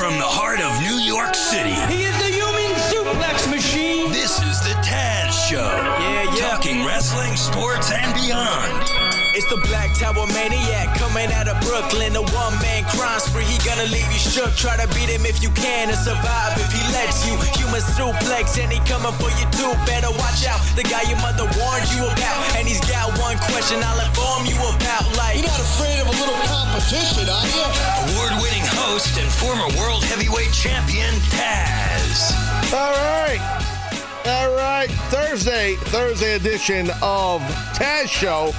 From the heart of New York City, He is the human suplex machine. this is the Taz Show. Yeah, yeah. Talking wrestling, sports, and beyond. It's the Black Tower Maniac coming out of Brooklyn. A one man crime spree. He gonna leave you shook. Try to beat him if you can and survive if he lets you. Human suplex and he coming for you too. Better watch out. The guy your mother warned you about. And he's got one question I'll inform you about. Like, You're not afraid of a little competition, are you? Award winning host and former world heavyweight champion, Taz. All right. All right. Thursday, Thursday edition of Taz Show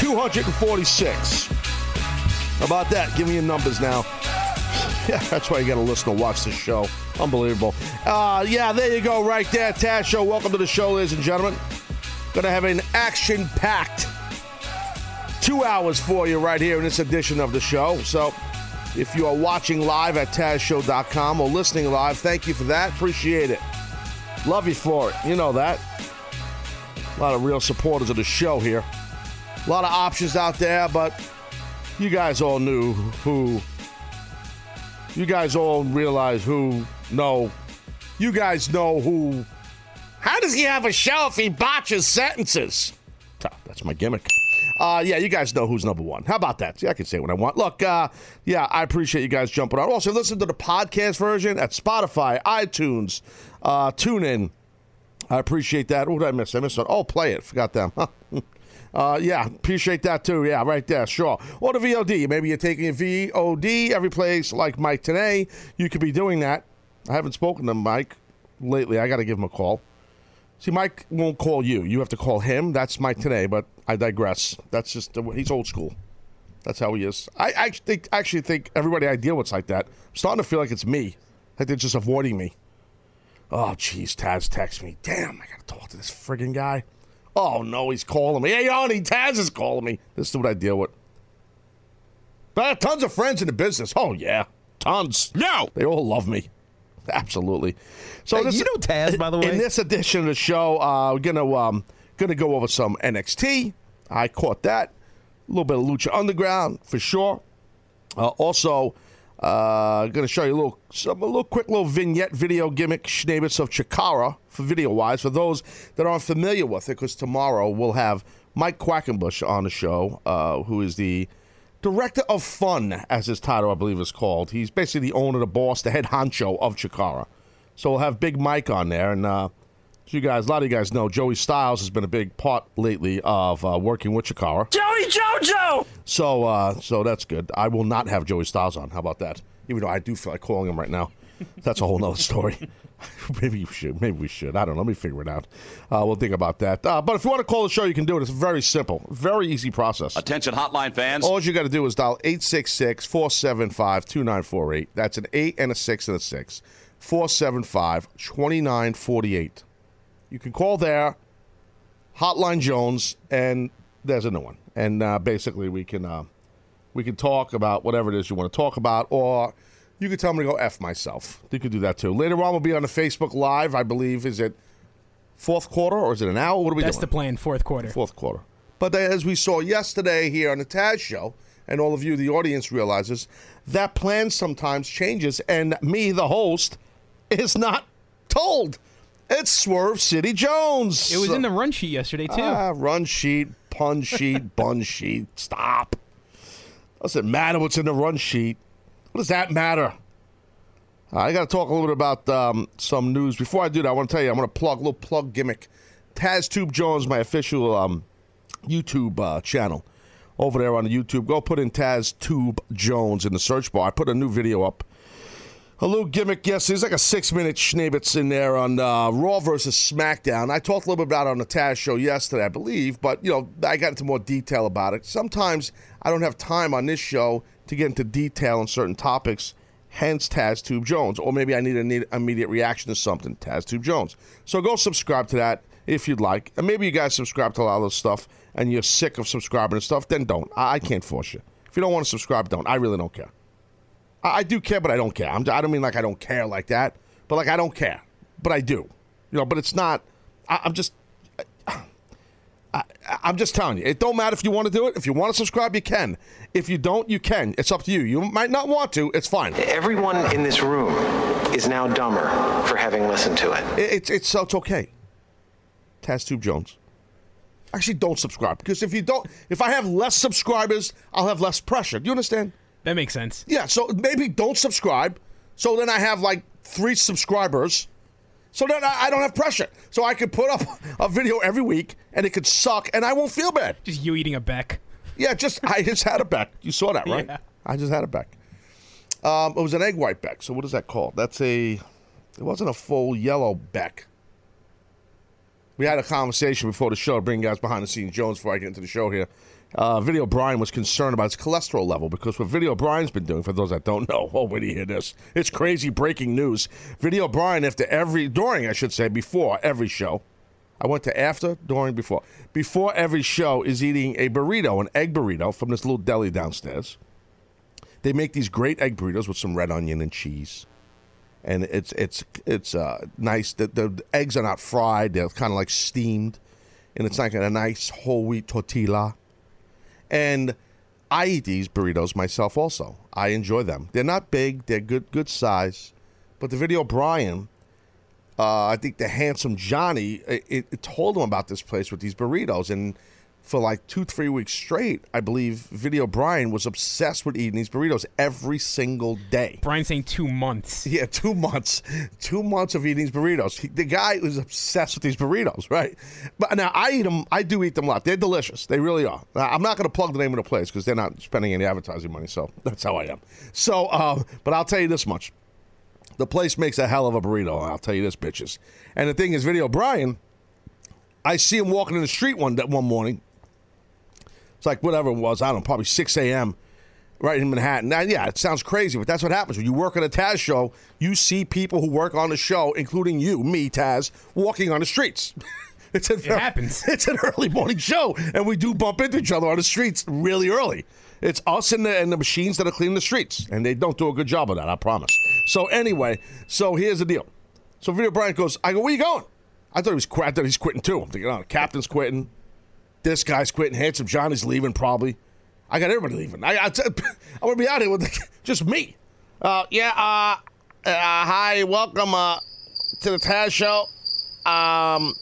246. How about that? Give me your numbers now. Yeah, that's why you got to listen to watch this show. Unbelievable. Uh, yeah, there you go, right there. Taz Show. Welcome to the show, ladies and gentlemen. Gonna have an action packed two hours for you right here in this edition of the show. So if you are watching live at TazShow.com or listening live, thank you for that. Appreciate it. Love you for it. You know that. A lot of real supporters of the show here. A lot of options out there, but you guys all knew who. You guys all realize who. No. You guys know who. How does he have a show if he botches sentences? That's my gimmick. Uh, yeah, you guys know who's number one. How about that? See, I can say what I want. Look, uh, yeah, I appreciate you guys jumping on. Also, listen to the podcast version at Spotify, iTunes, uh, TuneIn. I appreciate that. What did I miss? I missed one. Oh, play it. Forgot them. uh, yeah, appreciate that too. Yeah, right there. Sure. Or the VOD. Maybe you're taking a VOD every place like Mike Tenay. You could be doing that. I haven't spoken to Mike lately. I got to give him a call. See, Mike won't call you. You have to call him. That's Mike Tenay, but I digress. That's just way he's old school. That's how he is. I, I think actually think everybody I deal with's like that. I'm starting to feel like it's me. Like they're just avoiding me. Oh, jeez, Taz text me. Damn, I gotta talk to this friggin' guy. Oh no, he's calling me. Hey, Arnie, Taz is calling me. This is what I deal with. But I have tons of friends in the business. Oh yeah, tons. No. They all love me. Absolutely. So Hey, this, you know Taz, by the way? In this edition of the show, uh, we're gonna um, gonna go over some NXT. I caught that. A little bit of Lucha Underground for sure. Uh, also, uh, going to show you a little, some, a little quick little vignette video gimmick schnabbits of Chikara for video wise for those that aren't familiar with it. Because tomorrow we'll have Mike Quackenbush on the show, uh, who is the director of fun, as his title I believe is called. He's basically the owner, the boss, the head honcho of Chikara. So we'll have Big Mike on there, and uh, as you guys, a lot of you guys know, Joey Styles has been a big part lately of uh, working with Chikara. Joey Jojo! So, uh, so that's good. I will not have Joey Styles on. How about that? Even though I do feel like calling him right now. That's a whole nother story. maybe you should. Maybe we should. I don't know. Let me figure it out. Uh, we'll think about that. Uh, but if you want to call the show, you can do it. It's very simple, very easy process. Attention hotline fans. All you got to do is dial 866 475 2948. That's an 8 and a 6 and a 6. 475 2948. You can call there, Hotline Jones, and there's a new one. And uh, basically, we can uh, we can talk about whatever it is you want to talk about, or you can tell me to go F myself. You could do that too. Later on, we'll be on the Facebook Live, I believe. Is it fourth quarter or is it an hour? What are we That's doing? That's the plan, fourth quarter. fourth quarter. But as we saw yesterday here on the Taz show, and all of you, the audience, realizes that plan sometimes changes, and me, the host, is not told. It's Swerve City Jones. It was in the run sheet yesterday, too. Ah, run sheet, pun sheet, bun sheet. Stop. Doesn't matter what's in the run sheet. What does that matter? I got to talk a little bit about um, some news. Before I do that, I want to tell you, I'm going to plug a little plug gimmick. Taz Tube Jones, my official um, YouTube uh, channel. Over there on the YouTube, go put in Taz Tube Jones in the search bar. I put a new video up. A little gimmick, yes. There's like a six minute schnabbits in there on uh, Raw versus SmackDown. I talked a little bit about it on the Taz show yesterday, I believe, but you know, I got into more detail about it. Sometimes I don't have time on this show to get into detail on certain topics, hence Taz Tube Jones. Or maybe I need an immediate reaction to something, Taz Tube Jones. So go subscribe to that if you'd like. And maybe you guys subscribe to a lot of this stuff and you're sick of subscribing to stuff, then don't. I, I can't force you. If you don't want to subscribe, don't. I really don't care. I, I do care, but I don't care. I'm, I don't mean like I don't care like that, but like I don't care, but I do. You know, but it's not. I, I'm just. I, I'm just telling you, it don't matter if you want to do it. If you want to subscribe, you can. If you don't, you can. It's up to you. You might not want to. It's fine. Everyone in this room is now dumber for having listened to it. it's it's so it's okay. Taz Tube Jones. Actually, don't subscribe because if you don't, if I have less subscribers, I'll have less pressure. Do you understand? That makes sense. Yeah. So maybe don't subscribe. So then I have like three subscribers. So then I, I don't have pressure. So I could put up a video every week and it could suck and I won't feel bad. Just you eating a Beck. Yeah, just I just had a Beck. You saw that, right? Yeah. I just had a Beck. Um, it was an egg white Beck. So what is that called? That's a. It wasn't a full yellow Beck. We had a conversation before the show, bringing guys behind the scenes. Jones, before I get into the show here, uh, Video Brian was concerned about his cholesterol level because what Video Brian's been doing, for those that don't know, oh, wait till you hear this. It's crazy breaking news. Video Brian, after every, during, I should say, before every show, I went to after, during, before. Before every show is eating a burrito, an egg burrito from this little deli downstairs. They make these great egg burritos with some red onion and cheese, and it's it's it's uh, nice. The, the eggs are not fried; they're kind of like steamed, and it's like a nice whole wheat tortilla. And I eat these burritos myself. Also, I enjoy them. They're not big; they're good good size. But the video Brian uh, I think the handsome Johnny it, it told him about this place with these burritos, and for like two, three weeks straight, I believe Video Brian was obsessed with eating these burritos every single day. Brian saying two months. Yeah, two months, two months of eating these burritos. He, the guy was obsessed with these burritos, right? But now I eat them. I do eat them a lot. They're delicious. They really are. I'm not going to plug the name of the place because they're not spending any advertising money. So that's how I am. So, um, but I'll tell you this much: the place makes a hell of a burrito. I'll tell you this, bitches. And the thing is, Video Brian, I see him walking in the street one one morning. It's like whatever it was. I don't know, probably 6 a.m. right in Manhattan. Now, yeah, it sounds crazy, but that's what happens when you work on a Taz show. You see people who work on the show, including you, me, Taz, walking on the streets. it's a, happens. It's an early morning show, and we do bump into each other on the streets really early. It's us and the, and the machines that are cleaning the streets, and they don't do a good job of that. I promise. So anyway, so here's the deal. So Video Brian goes, I go, where you going? I thought he was. I thought he's quitting too. I'm thinking, oh, the captain's quitting. This guy's quitting. Handsome Johnny's leaving probably. I got everybody leaving. I, I, I'm gonna be out here with just me. Uh, yeah. Uh, uh, hi, welcome uh, to the Taz show. Um,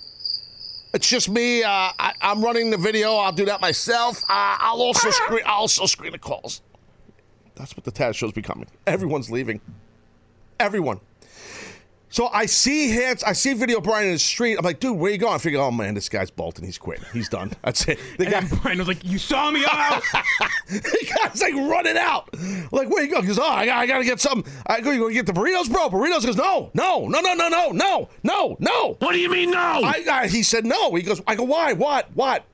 it's just me. Uh, I, I'm running the video. I'll do that myself. Uh, I'll also screen. I'll also screen the calls. That's what the Taz show's becoming. Everyone's leaving. Everyone. So I see hands. I see video Brian in the street. I'm like, dude, where you going? I figure, oh man, this guy's bolting. He's quitting. He's done. That's it. The And guy, then Brian was like, "You saw me out." the guy's like running out. I'm like, where you going? He goes, oh, I got, I got to get some. I go, you going to get the burritos, bro? Burritos? He goes, no, no, no, no, no, no, no, no, no. What do you mean, no? I, I, he said no. He goes, I go, why? What? What?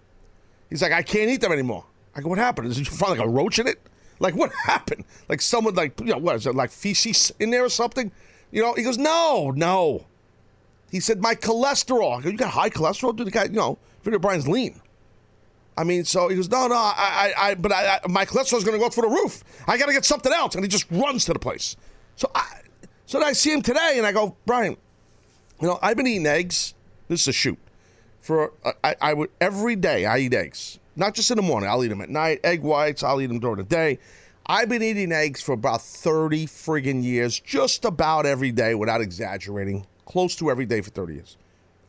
He's like, I can't eat them anymore. I go, what happened? Is you find like a roach in it? Like what happened? Like someone like you know what is it like feces in there or something? You know? He goes, no, no. He said my cholesterol. Go, you got high cholesterol, dude. The guy, you know, Video Brian's lean. I mean, so he goes, no, no, I, I, I but I, I my cholesterol's going to go through the roof. I got to get something else, and he just runs to the place. So I, so then I see him today, and I go, Brian, you know, I've been eating eggs. This is a shoot. For I, I would every day I eat eggs, not just in the morning. I'll eat them at night. Egg whites. I'll eat them during the day. I've been eating eggs for about thirty friggin' years, just about every day, without exaggerating. Close to every day for thirty years.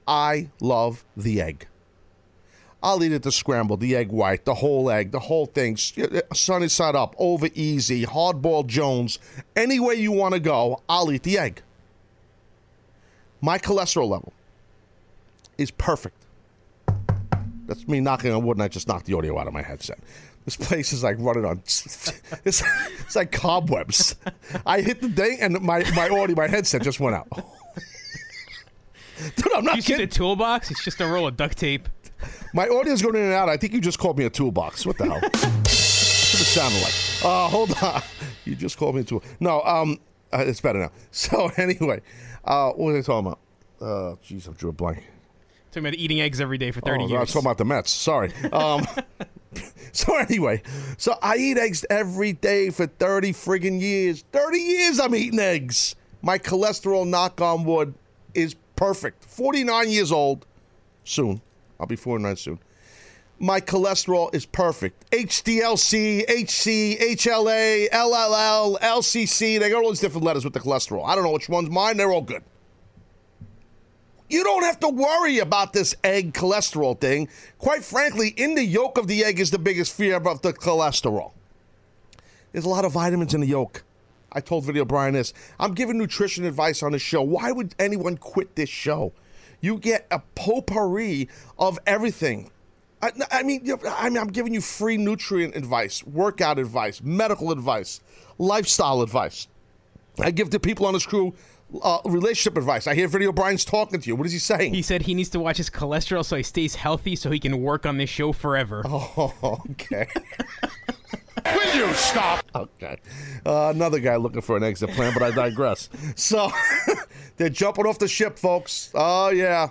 I love the egg. I'll eat it the scrambled, the egg white, the whole egg, the whole thing, sunny side up, over easy, hardball Jones, any way you want to go, I'll eat the egg. My cholesterol level is perfect. That's me knocking on wood, and I just knocked the audio out of my headset. This place is like running on. It's, it's like cobwebs. I hit the thing, and my my audio, my headset just went out. Dude, I'm not you see the toolbox? It's just a roll of duct tape. My audio's going in and out. I think you just called me a toolbox. What the hell? That's what it sounded like. Uh, hold on. You just called me a tool. No, um, uh, it's better now. So anyway, uh, what was I talking about? Uh, jeez, I drew a blank. Talking about eating eggs every day for 30 oh, I was years. talking about the Mets. Sorry. Um, so anyway, so I eat eggs every day for 30 friggin' years. 30 years I'm eating eggs. My cholesterol, knock on wood, is perfect. 49 years old soon. I'll be 49 soon. my cholesterol is perfect. HDLC, HC, HLA, LLL, LCC. They got all these different letters with the cholesterol. I don't know which one's mine. They're all good. You don't have to worry about this egg cholesterol thing. Quite frankly, in the yolk of the egg is the biggest fear of the cholesterol. There's a lot of vitamins in the yolk. I told Video Brian this. I'm giving nutrition advice on the show. Why would anyone quit this show? You get a potpourri of everything. I, I mean, I mean, I'm giving you free nutrient advice, workout advice, medical advice, lifestyle advice. I give to people on this crew uh, relationship advice. I hear Video Brian's talking to you. What is he saying? He said he needs to watch his cholesterol so he stays healthy so he can work on this show forever. Oh, okay. Will you stop? Okay. Uh, another guy looking for an exit plan, but I digress. So they're jumping off the ship, folks. Oh, yeah.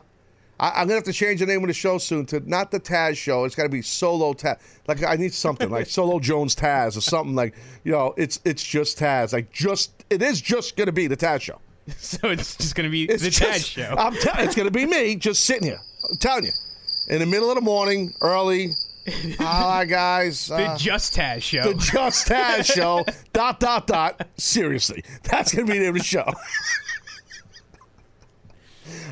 I, I'm going to have to change the name of the show soon to not the Taz show. It's got to be Solo Taz. Like, I need something like Solo Jones Taz or something like, you know, it's it's just Taz. Like, just, it is just going to be the Taz show. So it's just going to be It's the just, Taz show. I'm tell- it's going to be me just sitting here. I'm telling you. In the middle of the morning, early. Hi, guys. the Uh, Just Taz show. the Just Taz show. dot dot dot. Seriously, that's gonna be the name of the show.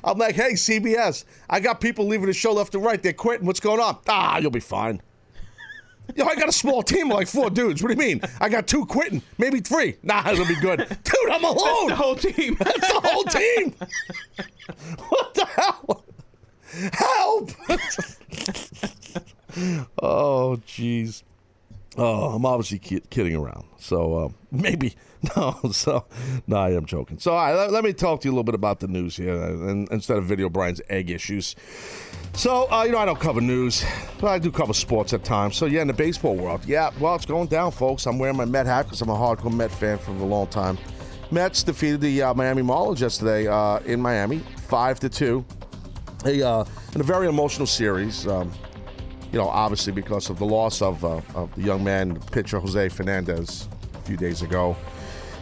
I'm like, hey, CBS, I got people leaving the show left and right. They're quitting. What's going on? Ah, you'll be fine. Yo, I got a small team of like four dudes. What do you mean? I got two quitting, maybe three. Nah, it'll be good. Dude, I'm alone. the whole team. That's the whole team. what the hell? Help! oh, jeez. Oh, I'm obviously ki- kidding around. So uh, maybe no. So no, I am joking. So all right, let, let me talk to you a little bit about the news here, uh, and, instead of video Brian's egg issues. So uh, you know, I don't cover news, but I do cover sports at times. So yeah, in the baseball world, yeah, well, it's going down, folks. I'm wearing my Met hat because I'm a hardcore Met fan for a long time. Mets defeated the uh, Miami Marlins yesterday uh, in Miami, five to two. A, uh, in a very emotional series. Um, you know, obviously because of the loss of, uh, of the young man, pitcher Jose Fernandez, a few days ago.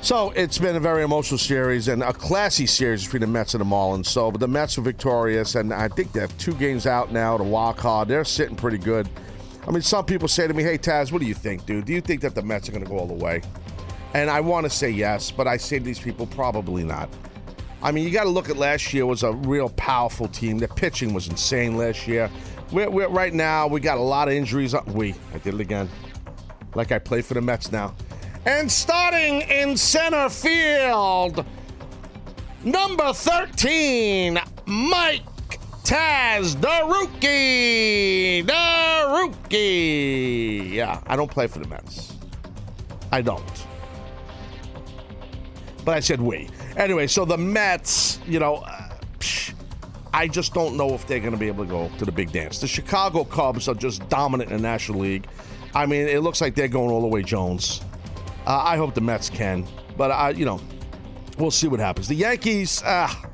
So it's been a very emotional series and a classy series between the Mets and the Marlins. So, but the Mets are victorious, and I think they have two games out now to walk hard. They're sitting pretty good. I mean, some people say to me, "Hey Taz, what do you think, dude? Do you think that the Mets are going to go all the way?" And I want to say yes, but I say to these people, probably not. I mean, you got to look at last year was a real powerful team. The pitching was insane last year. We're, we're right now. We got a lot of injuries. We, I did it again. Like I play for the Mets now. And starting in center field, number 13, Mike Taz, the rookie. The rookie. Yeah, I don't play for the Mets. I don't. But I said we. Anyway, so the Mets, you know, uh, I just don't know if they're going to be able to go to the big dance. The Chicago Cubs are just dominant in the National League. I mean, it looks like they're going all the way Jones. Uh, I hope the Mets can, but I, you know, we'll see what happens. The Yankees, ah,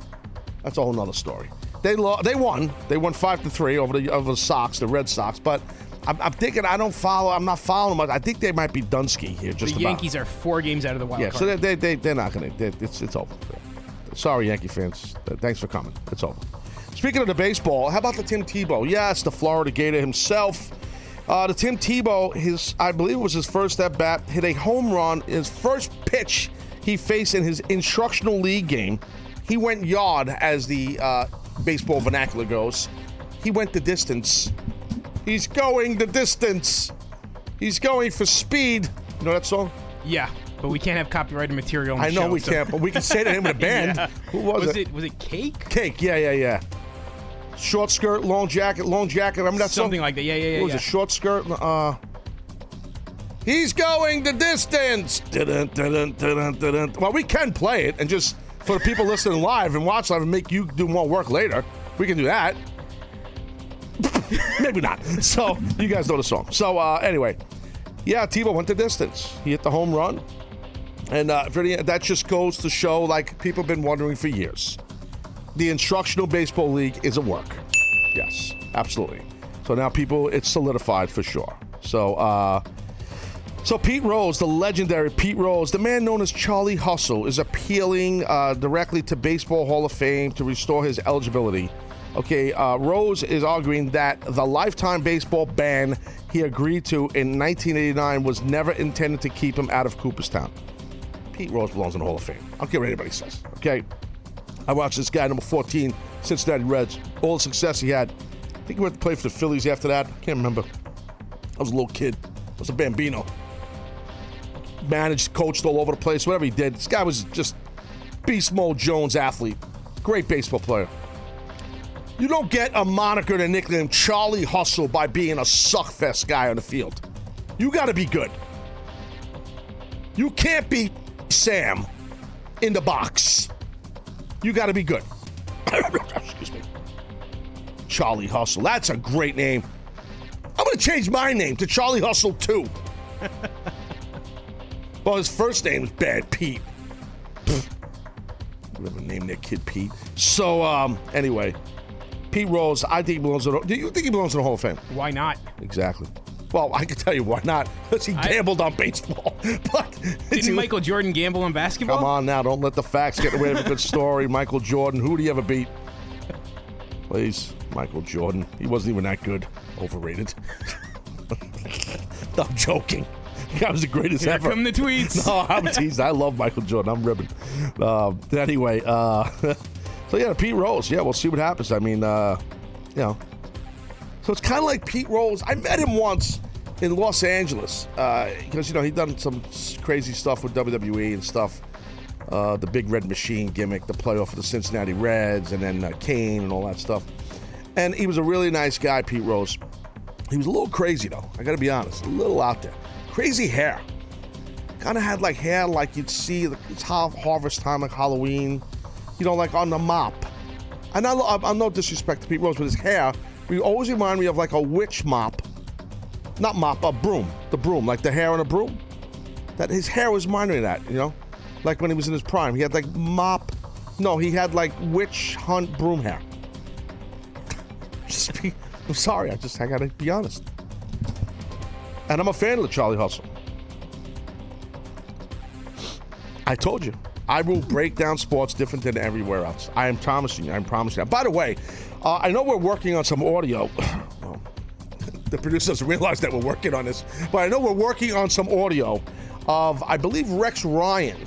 that's a whole nother story. They lo- they won. They won five to three over the over the Sox, the Red Sox. But I'm, I'm thinking I don't follow. I'm not following them. I think they might be Dunsky here. Just the about. Yankees are four games out of the wild Yeah, card. so they, they, they, they're not going to. It's, it's over. Sorry, Yankee fans. Thanks for coming. It's over. Speaking of the baseball, how about the Tim Tebow? Yes, the Florida Gator himself. Uh, the Tim Tebow, his I believe it was his first at bat, hit a home run. His first pitch he faced in his instructional league game. He went yard, as the uh, baseball vernacular goes. He went the distance. He's going the distance. He's going for speed. You know that song? yeah, but we can't have copyrighted material. On the I know show, we so- can't, but we can say the name of the band. Yeah. Who was, was it? it? Was it Cake? Cake. Yeah, yeah, yeah. Short skirt, long jacket, long jacket. Remember that Something song? like that. Yeah, yeah, yeah. What was yeah. it? Short skirt. Uh, he's going the distance. Dun-dun, dun-dun, dun-dun. Well, we can play it and just for the people listening live and watch live and make you do more work later. We can do that. Maybe not. So you guys know the song. So uh, anyway, yeah, Tebow went the distance. He hit the home run, and uh, for the, that just goes to show, like people have been wondering for years, the instructional baseball league is a work. Yes, absolutely. So now people, it's solidified for sure. So, uh, so Pete Rose, the legendary Pete Rose, the man known as Charlie Hustle, is appealing uh, directly to Baseball Hall of Fame to restore his eligibility Okay, uh, Rose is arguing that the lifetime baseball ban he agreed to in 1989 was never intended to keep him out of Cooperstown. Pete Rose belongs in the Hall of Fame. I don't care what anybody says. Okay, I watched this guy, number 14, Cincinnati Reds. All the success he had. I think he went to play for the Phillies after that. I can't remember. I was a little kid. I was a bambino. Managed, coached all over the place, whatever he did. This guy was just beast mode Jones athlete. Great baseball player. You don't get a moniker and a nickname Charlie Hustle by being a suckfest guy on the field. You got to be good. You can't be Sam in the box. You got to be good. Excuse me. Charlie Hustle. That's a great name. I'm going to change my name to Charlie Hustle too. well, his first name is Bad Pete. Whatever name their kid Pete. So, um, anyway, Pete Rose, I think he belongs to the. Do you think he belongs to the Hall of Fame? Why not? Exactly. Well, I can tell you why not. Because he I- gambled on baseball. but Didn't Michael Jordan gamble on basketball? Come on now, don't let the facts get away with a good story. Michael Jordan, who do you ever beat? Please, Michael Jordan. He wasn't even that good. Overrated. I'm joking. That was the greatest Here ever. come the tweets. No, I'm teasing. I love Michael Jordan. I'm ribbing. Um, anyway, uh, so yeah, Pete Rose. Yeah, we'll see what happens. I mean, uh, you know. So it's kind of like Pete Rose. I met him once in Los Angeles because you know he'd done some crazy stuff with WWE and stuff. Uh, the Big Red Machine gimmick, the playoff for the Cincinnati Reds, and then uh, Kane and all that stuff. And he was a really nice guy, Pete Rose. He was a little crazy though. I got to be honest, a little out there. Crazy hair. Kind of had like hair like you'd see. It's har- harvest time, like Halloween. You know, like on the mop. And I, I'm, I'm no disrespect to Pete Rose, but his hair, he always remind me of like a witch mop. Not mop, a broom. The broom, like the hair on a broom. That his hair was of that, you know, like when he was in his prime. He had like mop. No, he had like witch hunt broom hair. Just be, I'm sorry. I just I gotta be honest. And I'm a fan of the Charlie Hustle. I told you. I will break down sports different than everywhere else. I am promising you. I'm promising you. By the way, uh, I know we're working on some audio. Well, the producer doesn't realize that we're working on this, but I know we're working on some audio of, I believe, Rex Ryan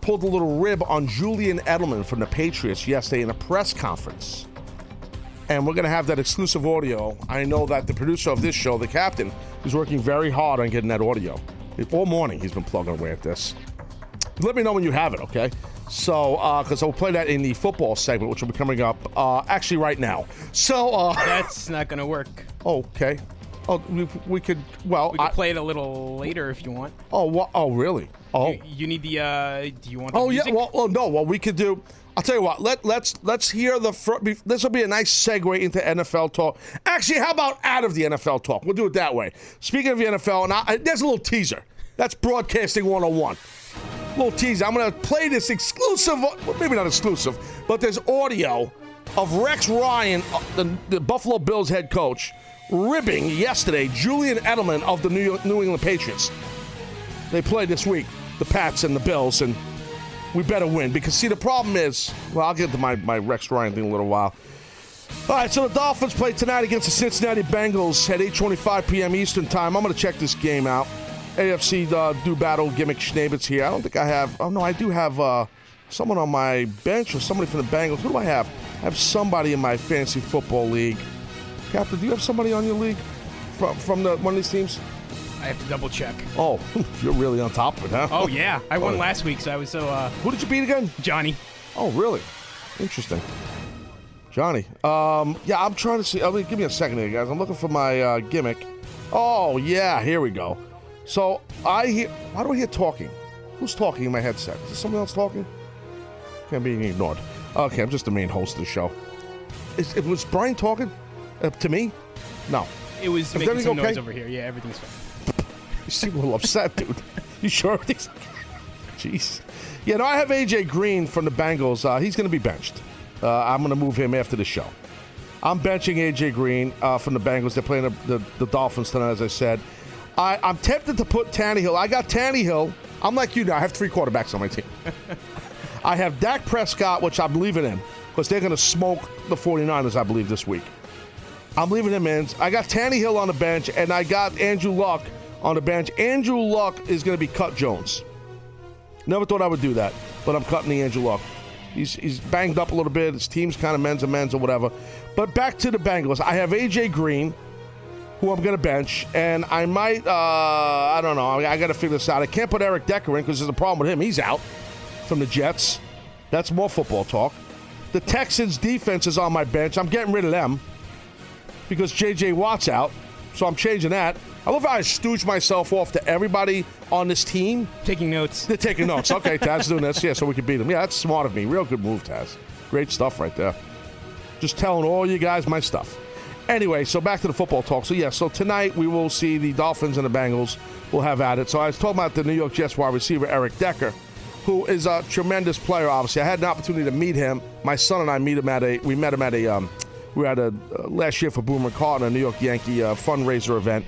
pulled a little rib on Julian Edelman from the Patriots yesterday in a press conference. And we're going to have that exclusive audio. I know that the producer of this show, the captain, is working very hard on getting that audio. All morning he's been plugging away at this. Let me know when you have it, okay? So, because I'll play that in the football segment, which will be coming up uh, actually right now. So, uh, That's not gonna work. Okay. Oh, we, we could. Well, We could I, play it a little later if you want. oh, wha- oh, really? Oh, You, you need the. uh Do you want? The oh yeah. Well, well, no. Well, we could do. I'll tell you what. Let let's let's hear the. Fr- this will be a nice segue into NFL talk. Actually, how about out of the NFL talk? We'll do it that way. Speaking of the NFL, and I, there's a little teaser. That's broadcasting 101. Little teaser. I'm going to play this exclusive. Well, maybe not exclusive, but there's audio of Rex Ryan, uh, the, the Buffalo Bills head coach, ribbing yesterday Julian Edelman of the New, York, New England Patriots. They play this week, the Pats and the Bills, and we better win because see the problem is. Well, I'll get to my my Rex Ryan thing in a little while. All right, so the Dolphins play tonight against the Cincinnati Bengals at 8:25 p.m. Eastern Time. I'm going to check this game out. AFC uh, do battle gimmick Schnabitz here. I don't think I have. Oh no, I do have uh, someone on my bench or somebody from the Bengals. Who do I have? I have somebody in my fantasy football league. Captain, do you have somebody on your league from from the one of these teams? I have to double check. Oh, you're really on top of it, huh? Oh yeah, I won Oh. last week, so I was so. uh Who did you beat again? Johnny. Oh, really? Interesting. Johnny. Um, yeah, I'm trying to see. I mean, give me a second here, guys. I'm looking for my uh, gimmick. Oh, yeah, here we go. So I hear. Why do I hear talking? Who's talking in my headset? Is there someone else talking? Can't be ignored. Okay, I'm just the main host of the show. Is, it was Brian talking uh, to me? No. It was Is making some noise over here. Yeah, everything's fine. You seem a little upset, dude. You sure everything's Jeez. Yeah, no, I have AJ Green from the Bengals. Uh, he's going to be benched. Uh, I'm going to move him after the show. I'm benching AJ Green uh, from the Bengals. They're playing the, the, the Dolphins tonight, as I said. I, I'm tempted to put Tannehill. I got Tannehill. I'm like you now. I have three quarterbacks on my team. I have Dak Prescott, which I'm leaving in. because they're going to smoke the 49ers, I believe, this week. I'm leaving him in. I got Tannehill on the bench, and I got Andrew Luck on the bench. Andrew Luck is going to be Cut Jones. Never thought I would do that, but I'm cutting the Andrew Luck. He's, he's banged up a little bit. His team's kind of men's and men's or whatever. But back to the Bengals. I have A.J. Green, who I'm going to bench, and I might, uh, I don't know. I, I got to figure this out. I can't put Eric Decker in because there's a problem with him. He's out from the Jets. That's more football talk. The Texans' defense is on my bench. I'm getting rid of them because J.J. Watt's out. So I'm changing that. I love how I stooge myself off to everybody on this team. Taking notes. They're taking notes. Okay, Taz doing this. Yeah, so we can beat them. Yeah, that's smart of me. Real good move, Taz. Great stuff right there. Just telling all you guys my stuff. Anyway, so back to the football talk. So, yeah, so tonight we will see the Dolphins and the Bengals. We'll have at it. So I was talking about the New York Jets wide receiver, Eric Decker, who is a tremendous player, obviously. I had an opportunity to meet him. My son and I meet him at a, we met him at a, um, we had a, uh, last year for Boomer Carton, a New York Yankee uh, fundraiser event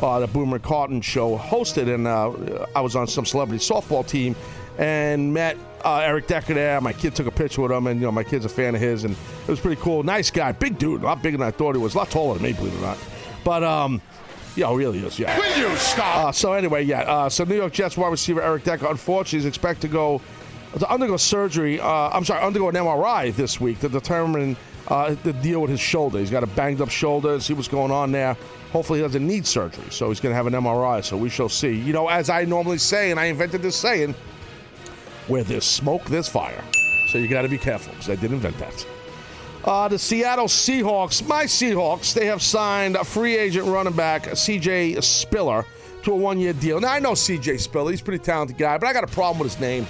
uh, the Boomer Carton show hosted, and uh, I was on some celebrity softball team and met uh, Eric Decker there. My kid took a picture with him, and you know my kid's a fan of his, and it was pretty cool. Nice guy, big dude, a lot bigger than I thought he was, a lot taller than me, believe it or not. But um, yeah, he really is. Yeah. Will you stop? Uh, so anyway, yeah. Uh, so New York Jets wide receiver Eric Decker, unfortunately, is expected to go to undergo surgery. Uh, I'm sorry, undergo an MRI this week to determine uh, the deal with his shoulder. He's got a banged up shoulder. See what's going on there. Hopefully, he doesn't need surgery, so he's going to have an MRI. So we shall see. You know, as I normally say, and I invented this saying, where there's smoke, there's fire. So you got to be careful because I did invent that. Uh, the Seattle Seahawks, my Seahawks, they have signed a free agent running back, C.J. Spiller, to a one year deal. Now, I know C.J. Spiller, he's a pretty talented guy, but I got a problem with his name.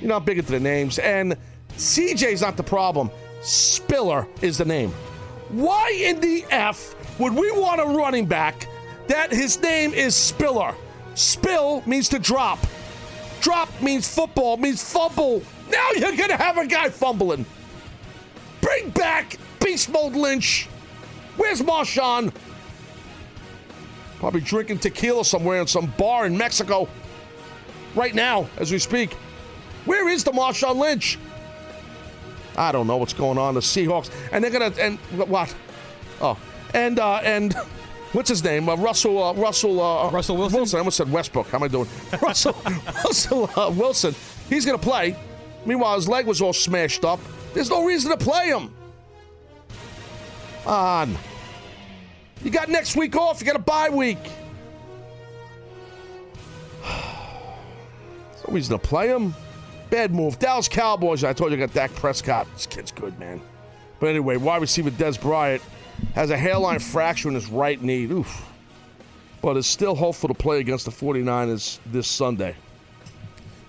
You're not big into the names. And CJ's not the problem. Spiller is the name. Why in the F would we want a running back that his name is Spiller? Spill means to drop. Drop means football, means fumble. Now you're going to have a guy fumbling. Bring back Beast Mode Lynch. Where's Marshawn? Probably drinking tequila somewhere in some bar in Mexico. Right now, as we speak. Where is the Marshawn Lynch? I don't know what's going on. The Seahawks, and they're gonna and what? Oh, and uh, and what's his name? Uh, Russell uh, Russell uh, Russell Wilson? Wilson. I almost said Westbrook. How am I doing? Russell Russell uh, Wilson. He's gonna play. Meanwhile, his leg was all smashed up. There's no reason to play him. On. You got next week off. You got a bye week. There's no reason to play him. Bad move. Dallas Cowboys. I told you I got Dak Prescott. This kid's good, man. But anyway, wide receiver Dez Bryant has a hairline fracture in his right knee. Oof. But is still hopeful to play against the 49ers this Sunday.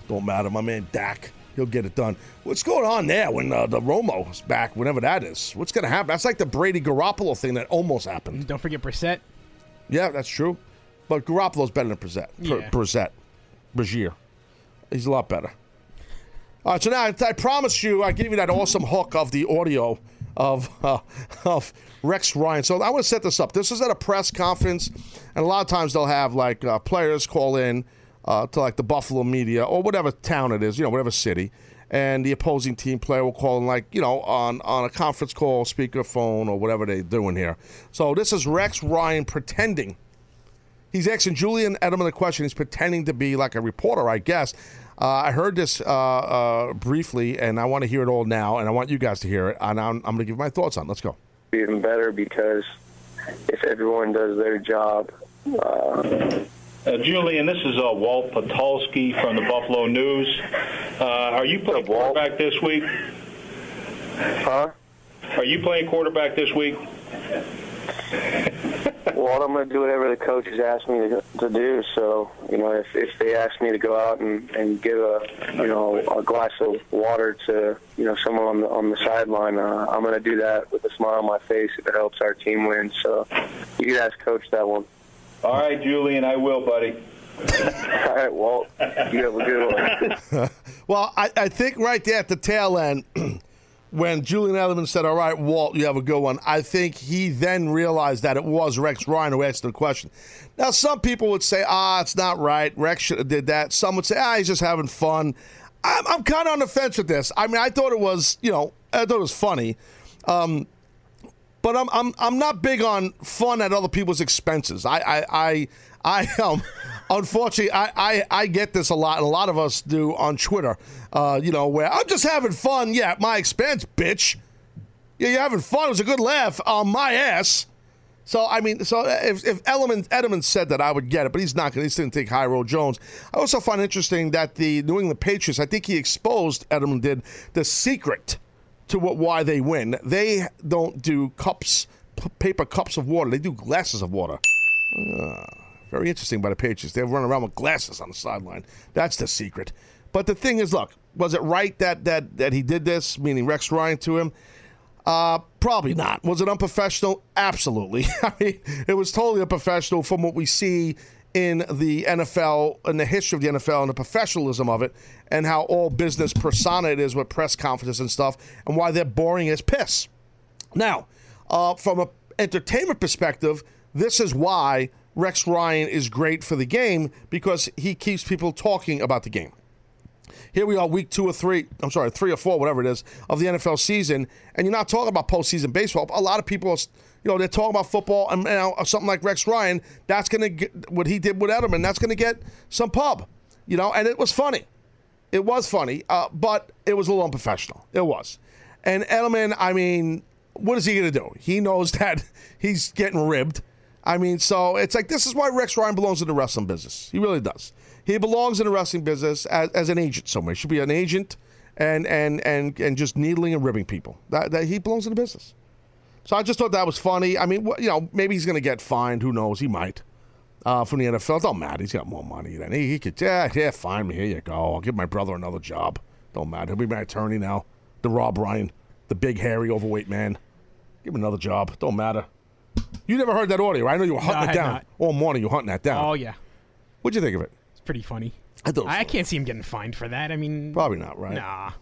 Don't matter, my man Dak. He'll get it done. What's going on there when uh, the Romo is back, whenever that is? What's going to happen? That's like the Brady Garoppolo thing that almost happened. Don't forget Brissett. Yeah, that's true. But Garoppolo's better than Brissett. Br- Yeah. Brissett. Brazier. He's a lot better. All right, so now I, I promise you, I give you that awesome hook of the audio of uh, of Rex Ryan. So I want to set this up. This is at a press conference, and a lot of times they'll have like uh, players call in uh, to like the Buffalo media or whatever town it is, you know, whatever city, and the opposing team player will call in like you know on on a conference call, speakerphone, or whatever they're doing here. So this is Rex Ryan pretending He's asking Julian Edelman a question. He's pretending to be like a reporter, I guess. Uh, I heard this uh, uh, briefly, and I want to hear it all now, and I want you guys to hear it. And I'm, I'm going to give my thoughts on. it. Let's go. even better because if everyone does their job, uh, Uh, Julian, this is uh, Walt Patulski from the Buffalo News. Uh, are you playing Walt? quarterback this week? huh? Are you playing quarterback this week? Well, I'm going to do whatever the coaches ask me to, to do. So, you know, if, if they ask me to go out and, and give a, you know, a glass of water to, you know, someone on the on the sideline, uh, I'm going to do that with a smile on my face if it helps our team win. So, you can ask coach that one. All right, Julian, I will, buddy. All right, Walt, you have a good one. Well, I, I think right there at the tail end, when Julian Edelman said, All right, Walt, you have a good one, I think he then realized that it was Rex Ryan who asked the question. Now, some people would say, Ah, it's not right. Rex should have did that. Some would say, Ah, he's just having fun. I'm, I'm kind of on the fence with this. I mean, I thought it was, you know, I thought it was funny, um, but I'm I'm I'm not big on fun at other people's expenses. I I I, I um, unfortunately, I, I I get this a lot, and a lot of us do on Twitter. Uh, you know, where I'm just having fun, yeah, at my expense, bitch. Yeah, you're having fun. It was a good laugh on my ass. So I mean, so if if Edelman, Edelman said that, I would get it, but he's not going. He's going to take Road Jones. I also find interesting that the New England Patriots. I think he exposed Edelman did the secret to what why they win. They don't do cups, p- paper cups of water. They do glasses of water. Uh, very interesting by the Patriots. They run around with glasses on the sideline. That's the secret. But the thing is, look, was it right that that that he did this? Meaning Rex Ryan to him. Uh, probably not. Was it unprofessional? Absolutely. I mean, it was totally unprofessional from what we see in the NFL, in the history of the NFL, and the professionalism of it, and how all business persona it is with press conferences and stuff, and why they're boring as piss. Now, uh, from an entertainment perspective, this is why Rex Ryan is great for the game because he keeps people talking about the game. Here we are, week two or three, I'm sorry, three or four, whatever it is, of the NFL season, and you're not talking about postseason baseball. A lot of people, are, you know, they're talking about football, and you know, something like Rex Ryan, that's going to get what he did with Edelman, that's going to get some pub, you know, and it was funny. It was funny, uh, but it was a little unprofessional. It was. And Edelman, I mean, what is he going to do? He knows that he's getting ribbed. I mean, so it's like this is why Rex Ryan belongs in the wrestling business. He really does. He belongs in the wrestling business as, as an agent somewhere. He should be an agent and and and and just needling and ribbing people. That, that he belongs in the business. So I just thought that was funny. I mean, you know, maybe he's going to get fined. Who knows? He might. Uh, from the NFL, don't matter. He's got more money than he, he could. Yeah, yeah, fine. Here you go. I'll give my brother another job. Don't matter. He'll be my attorney now. The Rob Ryan, the big hairy overweight man. Give him another job. Don't matter. You never heard that audio, right? I know you were hunting No, it down not. all morning. You were hunting that down. Oh yeah, What'd you think of it? it's pretty funny. I thought it was I can't see him getting fined for that. I mean, Probably not, right? Nah.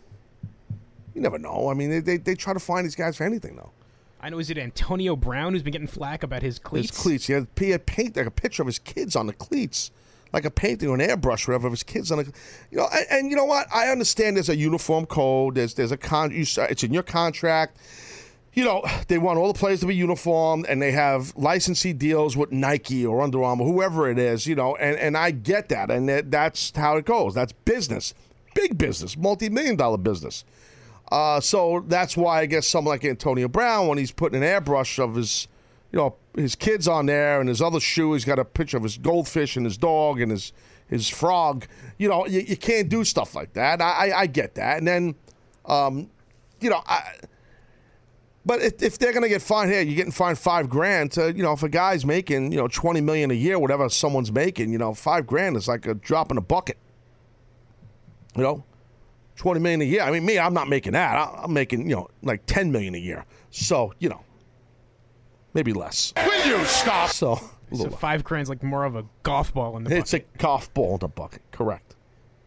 You never know. I mean, they, they, they try to find these guys for anything, though. I know. Is it Antonio Brown who's been getting flack about his cleats? His cleats. He had, he had paint like a picture of his kids on the cleats, like a painting or an airbrush, whatever of his kids on the. You know, and, and you know what? I understand there's a uniform code. There's there's a con. You, it's in your contract. You know, they want all the players to be uniformed and they have licensee deals with Nike or Under Armour, whoever it is. You know, and and I get that, and that, that's how it goes. That's business, big business, multi-million dollar business. Uh, so that's why I guess someone like Antonio Brown, when he's putting an airbrush of his, you know, his kids on there and his other shoe, he's got a picture of his goldfish and his dog and his his frog. You know, you, you can't do stuff like that. I, I, I get that. And then, um, you know, I. But if, if they're going to get fined here, you're getting fined five grand. To, you know, if a guy's making you know twenty million a year, whatever someone's making, you know, five grand is like a drop in a bucket. You know, 20 million a year. I mean, me, I'm not making that. I- I'm making, you know, like 10 million a year. So, you know, maybe less. Will you stop? So, So five grand's like more of a golf ball in the it's a golf ball in the bucket. Correct.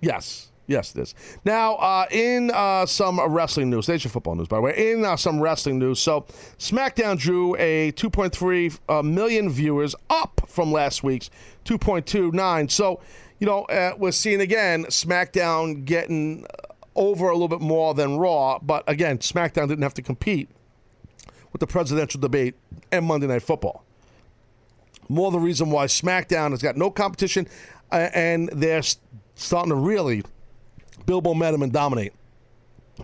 Yes. Yes, it is. Now, uh, in uh, some wrestling news, your football news, by the way. In uh, some wrestling news, so SmackDown drew a 2.3 uh, million viewers, up from last week's 2.29. So, you know, uh, we're seeing again SmackDown getting over a little bit more than Raw, but again, SmackDown didn't have to compete with the presidential debate and Monday Night Football more the reason why SmackDown has got no competition uh, and they're starting to really build momentum and dominate.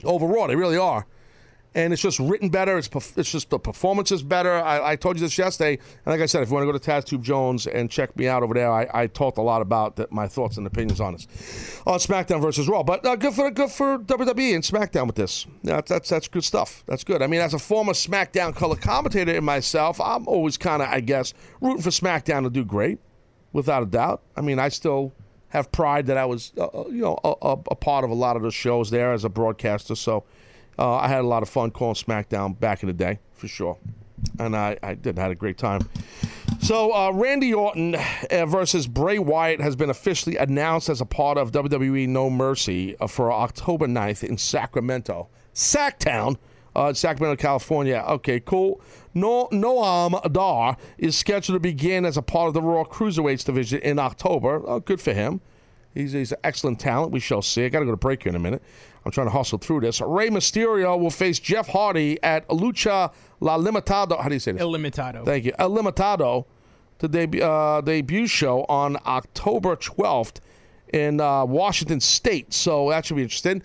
Overall, they really are. And it's just written better. It's it's just the performance is better. I, I told you this yesterday, and like I said, if you want to go to Taz Tube Jones and check me out over there, I, I talked a lot about that, my thoughts and opinions on this on SmackDown versus Raw. But uh, good for good for WWE and SmackDown with this. That's that's that's good stuff. That's good. I mean, as a former SmackDown color commentator in myself, I'm always kind of, I guess, rooting for SmackDown to do great, without a doubt. I mean, I still have pride that I was, uh, uh, you know, a, a, a part of a lot of the shows there as a broadcaster. So uh, I had a lot of fun calling SmackDown back in the day, for sure. And I, I did had a great time. So uh, Randy Orton uh, versus Bray Wyatt has been officially announced as a part of WWE No Mercy uh, for October 9th in Sacramento, Sacktown, Sacramento, California. Okay, cool. No, Noam Dar is scheduled to begin as a part of the Raw Cruiserweights division in October. Oh, good for him. He's, he's an excellent talent. We shall see. I got to go to break here in a minute. I'm trying to hustle through this. Rey Mysterio will face Jeff Hardy at Lucha La Limitado. How do you say this? Illimitado. Thank you. El Limitado, the debut, uh, debut show on October 12th in uh, Washington State. So that should be interesting.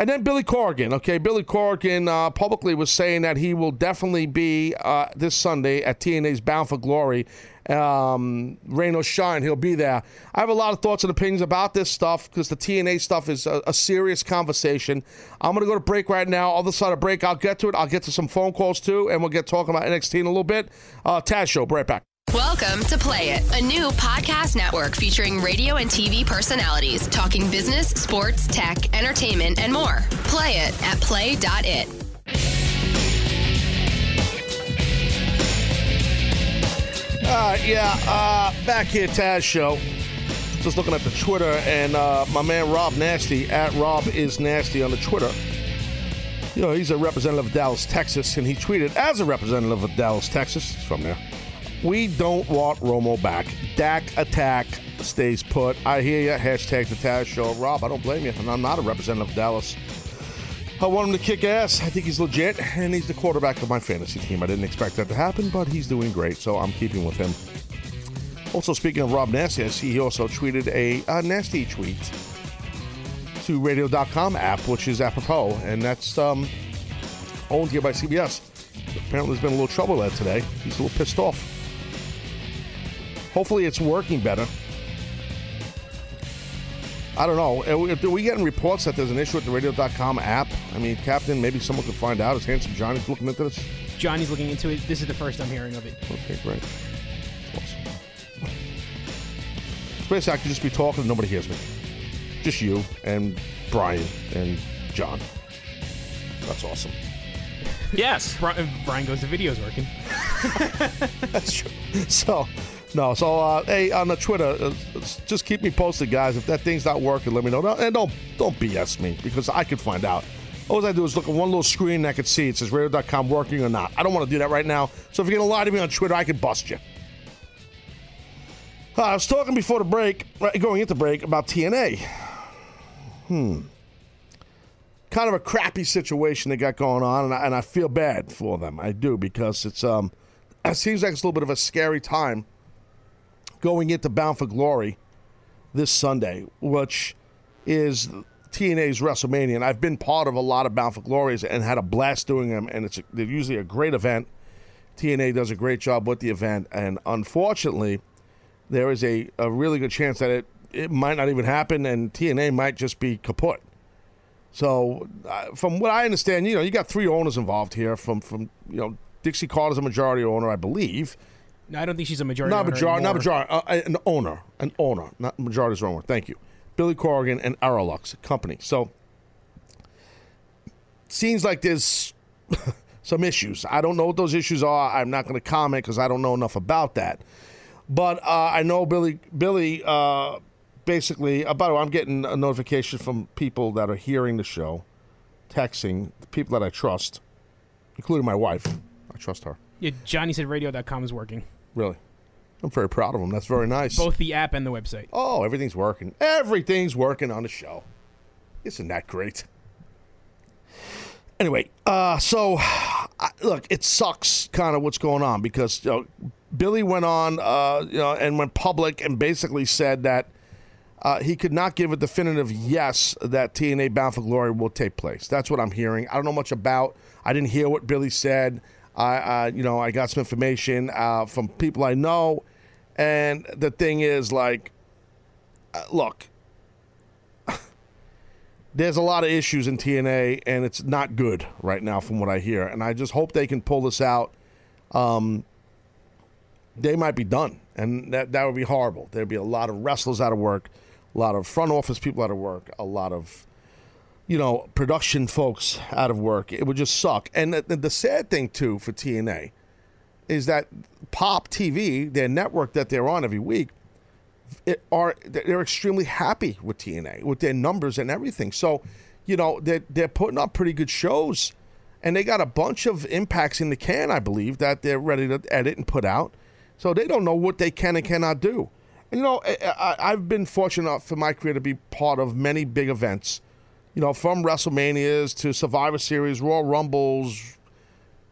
And then Billy Corgan. Okay, Billy Corgan uh, publicly was saying that he will definitely be uh, this Sunday at TNA's Bound for Glory. Um, rain or shine, he'll be there. I have a lot of thoughts and opinions about this stuff because the TNA stuff is a, a serious conversation. I'm going to go to break right now. Other side of break, I'll get to it. I'll get to some phone calls too, and we'll get talking about NXT in a little bit. Uh, Taz Show, right back. Welcome to Play It, a new podcast network featuring radio and TV personalities talking business, sports, tech, entertainment, and more. Play it at play.it. Uh, yeah, uh, back here, Taz Show. Just looking at the Twitter, and uh, my man Rob Nasty, at Rob is Nasty on the Twitter. You know, he's a representative of Dallas, Texas, and he tweeted, as a representative of Dallas, Texas, he's from there, we don't want Romo back. Dak attack stays put. I hear you. Hashtag the Taz Show. Rob, I don't blame you, and I'm not a representative of Dallas. I want him to kick ass. I think he's legit, and he's the quarterback of my fantasy team. I didn't expect that to happen, but he's doing great, so I'm keeping with him. Also, speaking of Rob Nasty, I see he also tweeted a, a nasty tweet to Radio.com app, which is apropos, and that's um, owned here by CBS. Apparently, there's been a little trouble there today. He's a little pissed off. Hopefully, it's working better. I don't know. Are we, are getting reports that there's an issue with the Radio.com app? I mean, Captain, maybe someone could find out. Is Handsome Johnny's looking into this? Johnny's looking into it. This is the first I'm hearing of it. Okay, great. Awesome. Basically, I could just be talking and nobody hears me. Just you and Brian and John. That's awesome. Yes. Brian, Brian goes, the video's working. That's true. So, no. So, uh, hey, on the Twitter, uh, just keep me posted, guys. If that thing's not working, let me know. And don't don't BS me because I could find out. All I do is look at one little screen and I can see it says radio.com working or not. I don't want to do that right now. So if you're to lie to me on Twitter, I can bust you. Uh, I was talking before the break, going into break, about TNA. Hmm. Kind of a crappy situation they got going on, and I, and I feel bad for them. I do because it's um, it seems like it's a little bit of a scary time going into Bound for Glory this Sunday, which is TNA's WrestleMania. And I've been part of a lot of Bound for Glories and had a blast doing them, and it's a, they're usually a great event. TNA does a great job with the event, and unfortunately, there is a, a really good chance that it, it might not even happen, and TNA might just be kaput. So, uh, from what I understand, you know, you got three owners involved here. From from you know, Dixie Carter's a majority owner, I believe. No, I don't think she's a majority. Not majority, not majority, uh, an owner, an owner, not majority is wrong word. Thank you, Billy Corgan and Aroluxe company. So, seems like there's some issues. I don't know what those issues are. I'm not going to comment because I don't know enough about that. But uh, I know Billy. Billy uh, basically. Uh, by the way, I'm getting a notification from people that are hearing the show, texting the people that I trust, including my wife. I trust her. Yeah, Johnny said radio.com is working. Really, I'm very proud of him. That's very nice. Both the app and the website. Oh, everything's working. Everything's working on the show. Isn't that great? Anyway, uh, so I, look, it sucks kind of what's going on because you know, Billy went on, uh, you know, and went public and basically said that uh, he could not give a definitive yes that TNA Bound for Glory will take place. That's what I'm hearing. I don't know much about. I didn't hear what Billy said. I, you know, I got some information uh, from people I know, and the thing is, like, uh, look, there's a lot of issues in TNA, and it's not good right now, from what I hear. And I just hope they can pull this out. Um, they might be done, and that that would be horrible. There'd be a lot of wrestlers out of work, a lot of front office people out of work, a lot of you know production folks out of work. It would just suck. And the, the sad thing too for TNA is that Pop TV, their network that they're on every week, it are they're extremely happy with TNA with their numbers and everything. So, you know, they're they're putting up pretty good shows, and they got a bunch of impacts in the can, I believe, that they're ready to edit and put out. So they don't know what they can and cannot do. And, you know, I, I've been fortunate enough for my career to be part of many big events. You know, from WrestleManias to Survivor Series, Royal Rumbles,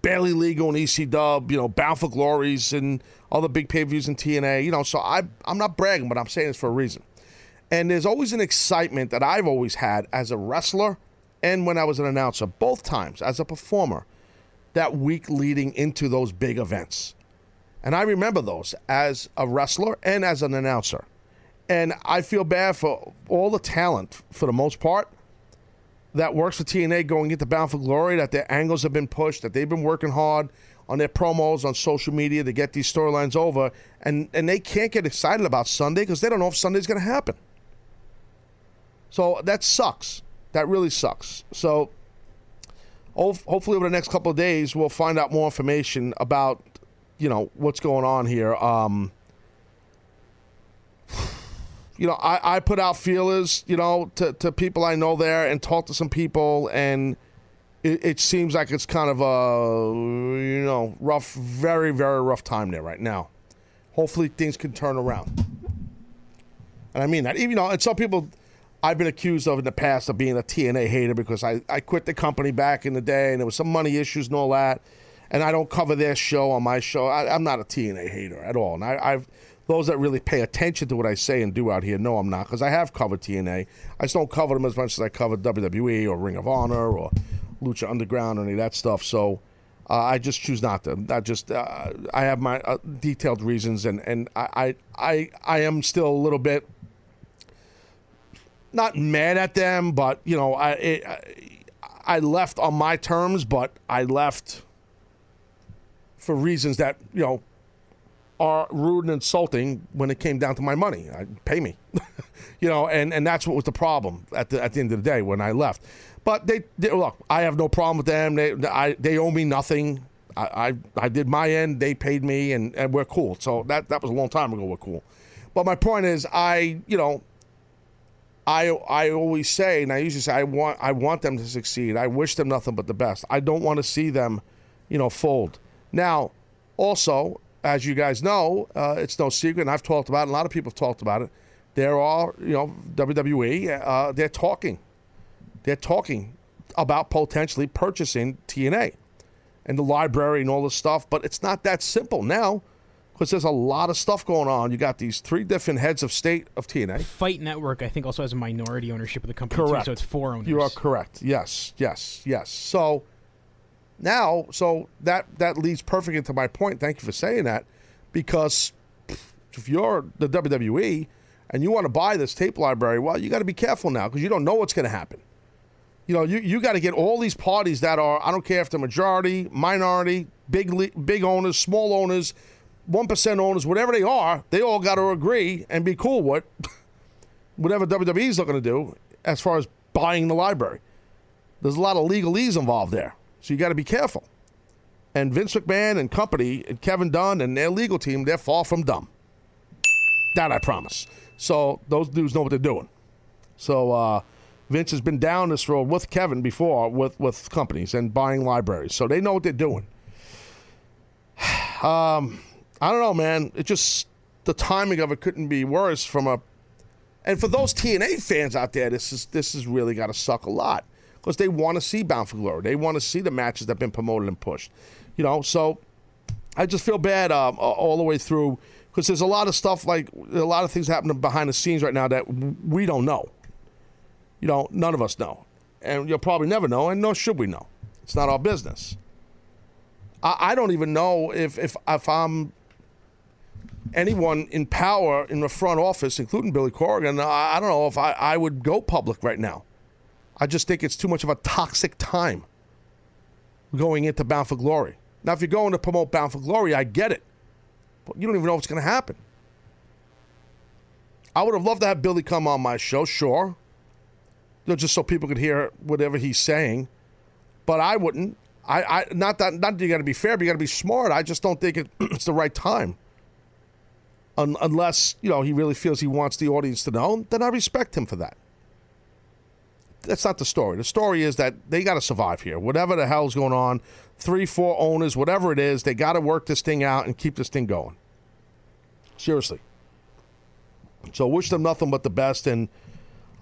Barely Legal and ECW, you know, Bound for Glories and other big pay views in TNA. You know, so I, I'm not bragging, but I'm saying this for a reason. And there's always an excitement that I've always had as a wrestler and when I was an announcer, both times as a performer, that week leading into those big events. And I remember those as a wrestler and as an announcer. And I feel bad for all the talent, for the most part, that works for TNA going into Bound for Glory, that their angles have been pushed, that they've been working hard on their promos on social media to get these storylines over, and, and they can't get excited about Sunday because they don't know if Sunday's going to happen. So that sucks. That really sucks. So hopefully over the next couple of days we'll find out more information about you know what's going on here. Um, you know, I, I put out feelers, you know, to, to people I know there and talk to some people, and it, it seems like it's kind of a, you know, rough, very, very rough time there right now. Hopefully things can turn around. And I mean that. Even, you know, and some people I've been accused of in the past of being a TNA hater because I, I quit the company back in the day and there was some money issues and all that. And I don't cover their show on my show. I, am not a TNA hater at all. And I, I've those that really pay attention to what I say and do out here know I'm not because I have covered TNA. I just don't cover them as much as I cover WWE or Ring of Honor or Lucha Underground or any of that stuff. So uh, I just choose not to. I just uh, I have my uh, detailed reasons, and and I, I I I am still a little bit not mad at them, but you know I it, I left on my terms, but I left for reasons that you know are rude and insulting when it came down to my money. I, pay me, you know, and, and that's what was the problem at the at the end of the day when I left. But they, they look, I have no problem with them. They I, they owe me nothing. I, I, I did my end. They paid me, and, and we're cool. So that that was a long time ago. We're cool. But my point is, I you know. I, I always say, and I usually say, I want I want them to succeed. I wish them nothing but the best. I don't want to see them, you know, fold. Now, also, as you guys know, uh, it's no secret, and I've talked about it, a lot of people have talked about it. There are, you know, WWE, uh, they're talking. They're talking about potentially purchasing TNA and the library and all this stuff, but it's not that simple now because there's a lot of stuff going on. You got these three different heads of state of TNA. Fight Network, I think, also has a minority ownership of the company, correct. Too, so it's four owners. You are correct. Yes, yes, yes. So now, so that that leads perfect into my point. Thank you for saying that, because if you're the WWE and you want to buy this tape library, well, you got to be careful now because you don't know what's going to happen. You know, you, you got to get all these parties that are I don't care if they're majority, minority, big big owners, small owners, one percent owners, whatever they are, they all got to agree and be cool with whatever WWE's looking to do as far as buying the library. There's a lot of legalese involved there. So you got to be careful. And Vince McMahon and company and Kevin Dunn and their legal team, they're far from dumb. That I promise. So those dudes know what they're doing. So uh, Vince has been down this road with Kevin before with, with companies and buying libraries. So they know what they're doing. Um, I don't know, man. It just the timing of it couldn't be worse from a and for those TNA fans out there, this is this has really got to suck a lot because they want to see Bound for Glory. They want to see the matches that have been promoted and pushed. You know, so I just feel bad um, all the way through because there's a lot of stuff like a lot of things happening behind the scenes right now that we don't know. You know, none of us know, and you'll probably never know, and nor should we know. It's not our business. I, I don't even know if if if I'm anyone in power in the front office, including Billy Corgan. I, I don't know if I, I would go public right now. I just think it's too much of a toxic time going into Bound for Glory. Now, if you're going to promote Bound for Glory, I get it. But you don't even know what's going to happen. I would have loved to have Billy come on my show, sure. You know, just so people could hear whatever he's saying. But I wouldn't. I, I not that not that you got to be fair, but you got to be smart. I just don't think it, it's the right time. Un, unless you know he really feels he wants the audience to know, then I respect him for that that's not the story. The story is that they got to survive here. Whatever the hell's going on, three, four owners, whatever it is, they got to work this thing out and keep this thing going. Seriously. So wish them nothing but the best, and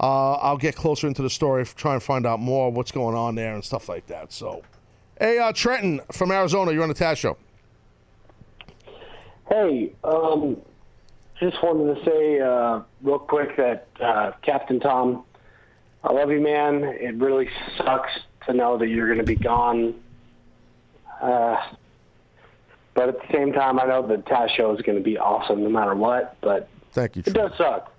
uh, I'll get closer into the story, try and find out more what's going on there and stuff like that. So, hey, uh, Trenton from Arizona, you're on the Taz Show. Hey, um, just wanted to say uh, real quick that uh, Captain Tom, I love you, man. It really sucks to know that you're going to be gone. Uh, but at the same time, I know the Taz show is going to be awesome no matter what. But Thank you. it does suck.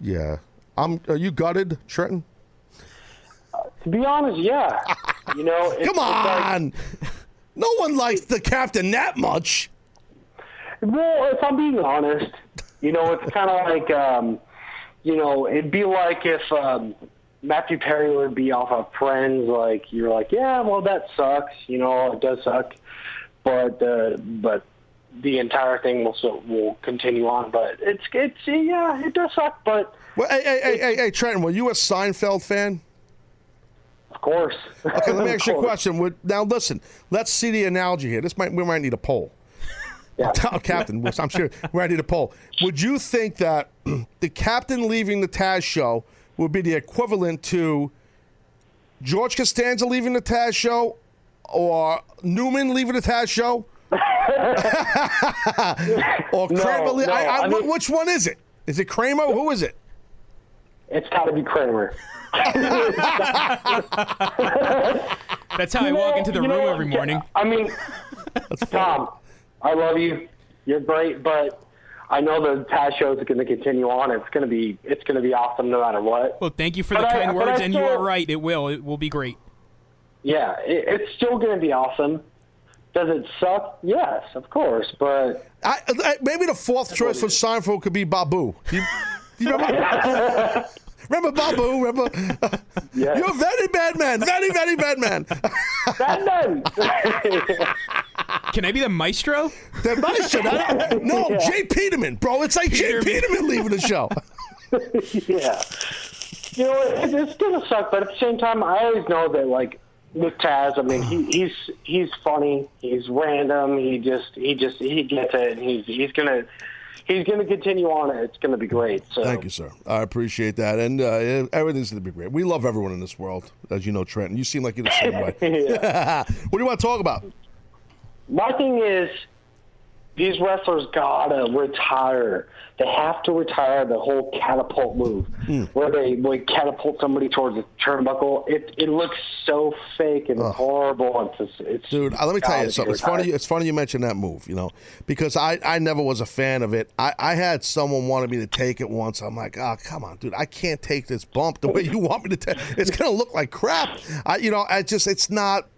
Yeah, I'm. Are you gutted, Trenton? To be honest, yeah. You know, Come it's like- on. no one likes the captain that much. Well, if I'm being honest, you know, it's kind of like, um, you know, it'd be like if um, Matthew Perry would be off of Friends. Like you're like, yeah, well, that sucks. You know, it does suck, but uh, but the entire thing will so, will continue on. But it's it's yeah, it does suck. But Well, hey, hey, hey, hey, hey, Trenton, were you a Seinfeld fan? of course. Okay, let me ask you a question. Would, now, listen. Let's see the analogy here. This might we might need a poll. Yeah. Captain, I'm sure we might need a poll. Would you think that the captain leaving the Taz show would be the equivalent to George Costanza leaving the Taz show, or Newman leaving the Taz show, or No, Kramer? le- no, I, I, I mean- which one is it? Is it Kramer? Who is it? It's got to be Kramer. That's how I walk into the You know room every morning. I mean, Tom, I love you. You're great, but I know the Taz show is going to continue on. It's going to be it's going to be awesome no matter what. Well, thank you for But the I- kind I words, and you are right. It will. It will be great. Yeah, it, it's still going to be awesome. Does it suck? Yes, of course, but I, I, maybe the fourth choice for Seinfeld could be Babu. You, do you remember? remember Babu? Remember? You're a very bad man. Very, very bad man. Batman. Can I be the maestro? The maestro. that- no, Yeah. J. Peterman, bro. It's like J. Peterman leaving the show. yeah. You know, it, it's gonna suck, but at the same time, I always know that like with Taz, I mean, he, he's he's funny, he's random, he just he just he gets it, and he's he's gonna he's gonna continue on it. It's gonna be great. So Thank you, sir. I appreciate that, and uh, everything's going to be great. We love everyone in this world, as you know, Trenton. You seem like you're the same way. what do you want to talk about? My thing is, these wrestlers gotta retire. They have to retire the whole catapult move, Hmm. where they like catapult somebody towards a turnbuckle. It it looks so fake and horrible. It's it's Dude, uh, let me tell you something. It's funny. It's funny you mentioned that move. You know, because I, I never was a fan of it. I, I had someone wanted me to take it once. I'm like, oh come on, dude, I can't take this bump the way you want me to take. It's gonna look like crap. I, you know, I just it's not.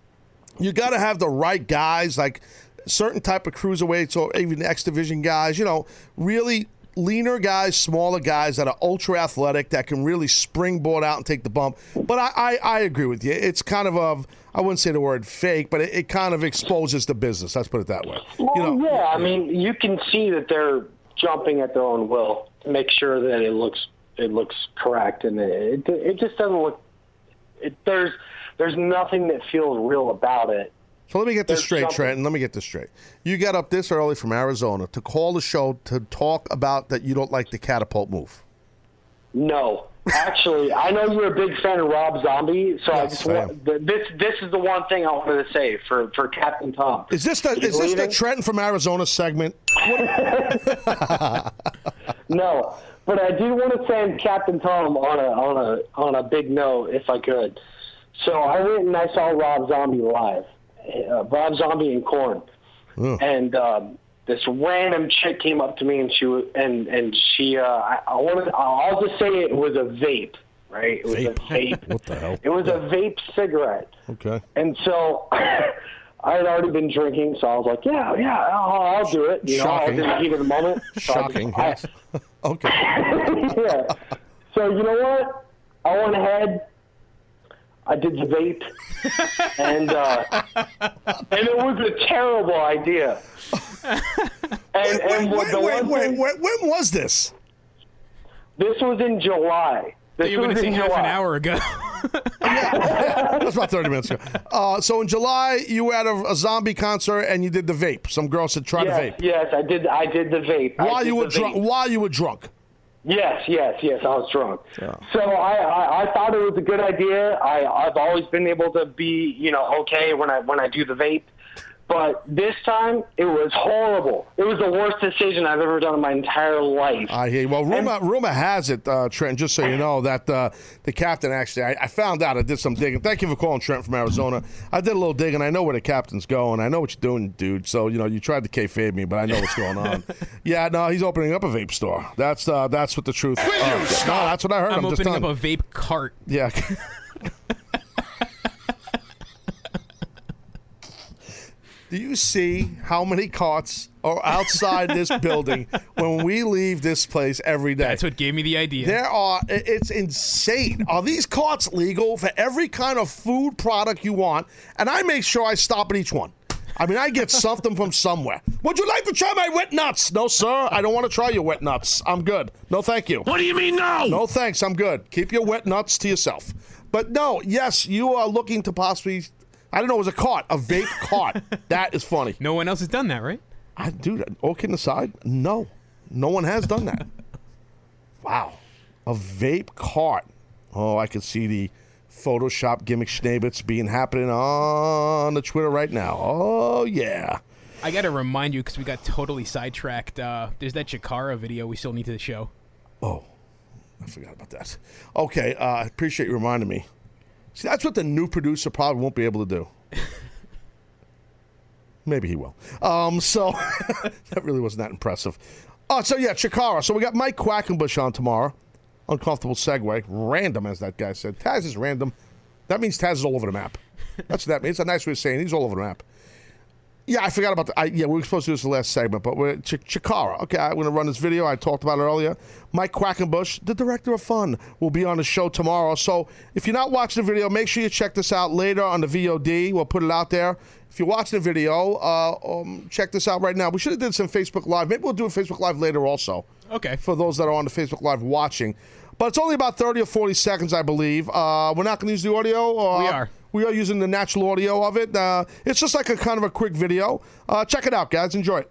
You got to have the right guys, like certain type of cruiserweights or even X division guys. You know, really leaner guys, smaller guys that are ultra athletic that can really springboard out and take the bump. But I, I, I agree with you. It's kind of a I wouldn't say the word fake, but it, it kind of exposes the business. Let's put it that way. Well, yeah, I mean, you can see that they're jumping at their own will to make sure that it looks it looks correct, and it it just doesn't look. It, there's there's nothing that feels real about it. So let me get this There's straight, something- Trenton. Let me get this straight. You got up this early from Arizona to call the show to talk about that you don't like the catapult move. No, actually, I know you're a big fan of Rob Zombie, so I just want th- this. This is the one thing I wanted to say for for Captain Tom. Is this the is this the. Trenton from Arizona segment? No, but I do want to send Captain Tom on a on a on a big note if I could. So I went and I saw Rob Zombie live, uh, Rob Zombie and Korn, and um, this random chick came up to me and she was and and she uh, I, I wanted I'll just say it was a vape, right? It was a vape. What the hell? It was a vape cigarette. Okay. And so I had already been drinking, so I was like, yeah, yeah, I'll, I'll do it. You know, I was Shocking. in the heat of the moment. So I Shocking. I- Yes. okay. yeah. So you know what? I went ahead. I did the vape, and uh, and it was a terrible idea. And and what the Wait, one wait, thing, wait, when was this? this was in July. This You were going was to say half an hour ago. That's about 30 minutes ago. Uh, so in July, you were at a, a zombie concert and you did the vape. Some girl said try yes, to vape. yes, I did. I did the vape. I While you were drunk. While you were drunk. Yes, yes, yes. I was drunk. So I, I, I thought it was a good idea. I, I've always been able to be, you know, okay when I when I do the vape. But this time it was horrible. It was the worst decision I've ever done in my entire life. I hear you. Well, rumor, rumor has it, uh, Trent, just so you know, that uh, the captain actually, I, I found out, I did some digging. Thank you for calling Trent from Arizona. I did a little digging. I know where the captain's going. I know what you're doing, dude. So, you know, you tried to kayfabe me, but I know what's going on. yeah, no, he's opening up a vape store. That's uh, that's what the truth uh, No, that's what I heard. I'm, I'm, just opening up a vape cart. Yeah. Do you see how many carts are outside this building when we leave this place every day? That's what gave me the idea. There are, it's insane. Are these carts legal for every kind of food product you want? And I make sure I stop at each one. I mean, I get something from somewhere. Would you like to try my wet nuts? No, sir. I don't want to try your wet nuts. I'm good. No, thank you. What do you mean no? No, thanks. I'm good. Keep your wet nuts to yourself. But no, yes, you are looking to possibly. I don't know. It was a cart, a vape cart. That is funny. No one else has done that, right? I, dude, all kidding aside, no, no one has done that. wow, a vape cart. Oh, I can see the Photoshop gimmick schnabbits being happening on the Twitter right now. Oh yeah. I got to remind you because we got totally sidetracked. Uh, there's that Chikara video we still need to show. Oh, I forgot about that. Okay, uh, I appreciate you reminding me. See, that's what the new producer probably won't be able to do. Maybe he will. Um, so that really wasn't that impressive. Oh, so yeah, Chikara. So we got Mike Quackenbush on tomorrow. Uncomfortable segue. Random, as that guy said. Taz is random. That means Taz is all over the map. That's what that means. It's a nice way of saying he's all over the map. Yeah, I forgot about the. I, yeah, we were supposed to do this the last segment, but we're Ch- Chikara. Okay, I'm going to run this video. I talked about it earlier. Mike Quackenbush, the director of fun, will be on the show tomorrow. So if you're not watching the video, make sure you check this out later on the VOD. We'll put it out there. If you're watching the video, uh, um, check this out right now. We should have did some Facebook Live. Maybe we'll do a Facebook Live later also. Okay. For those that are on the Facebook Live watching. But it's only about 30 or 40 seconds, I believe. Uh, we're not going to use the audio? Or, We are. We are using the natural audio of it. Uh, it's just like a kind of a quick video. Uh, check it out, guys. Enjoy it.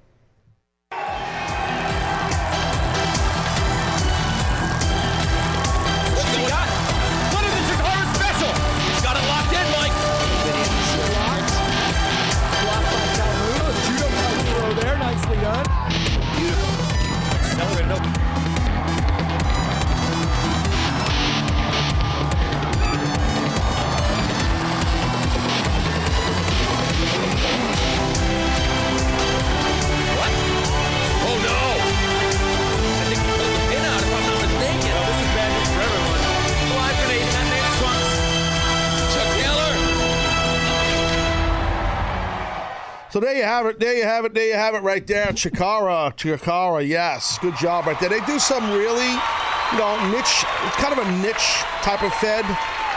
Have it. There you have it. There you have it right there. Chikara. Chikara. Yes. Good job right there. They do some really, you know, niche, kind of a niche type of fed,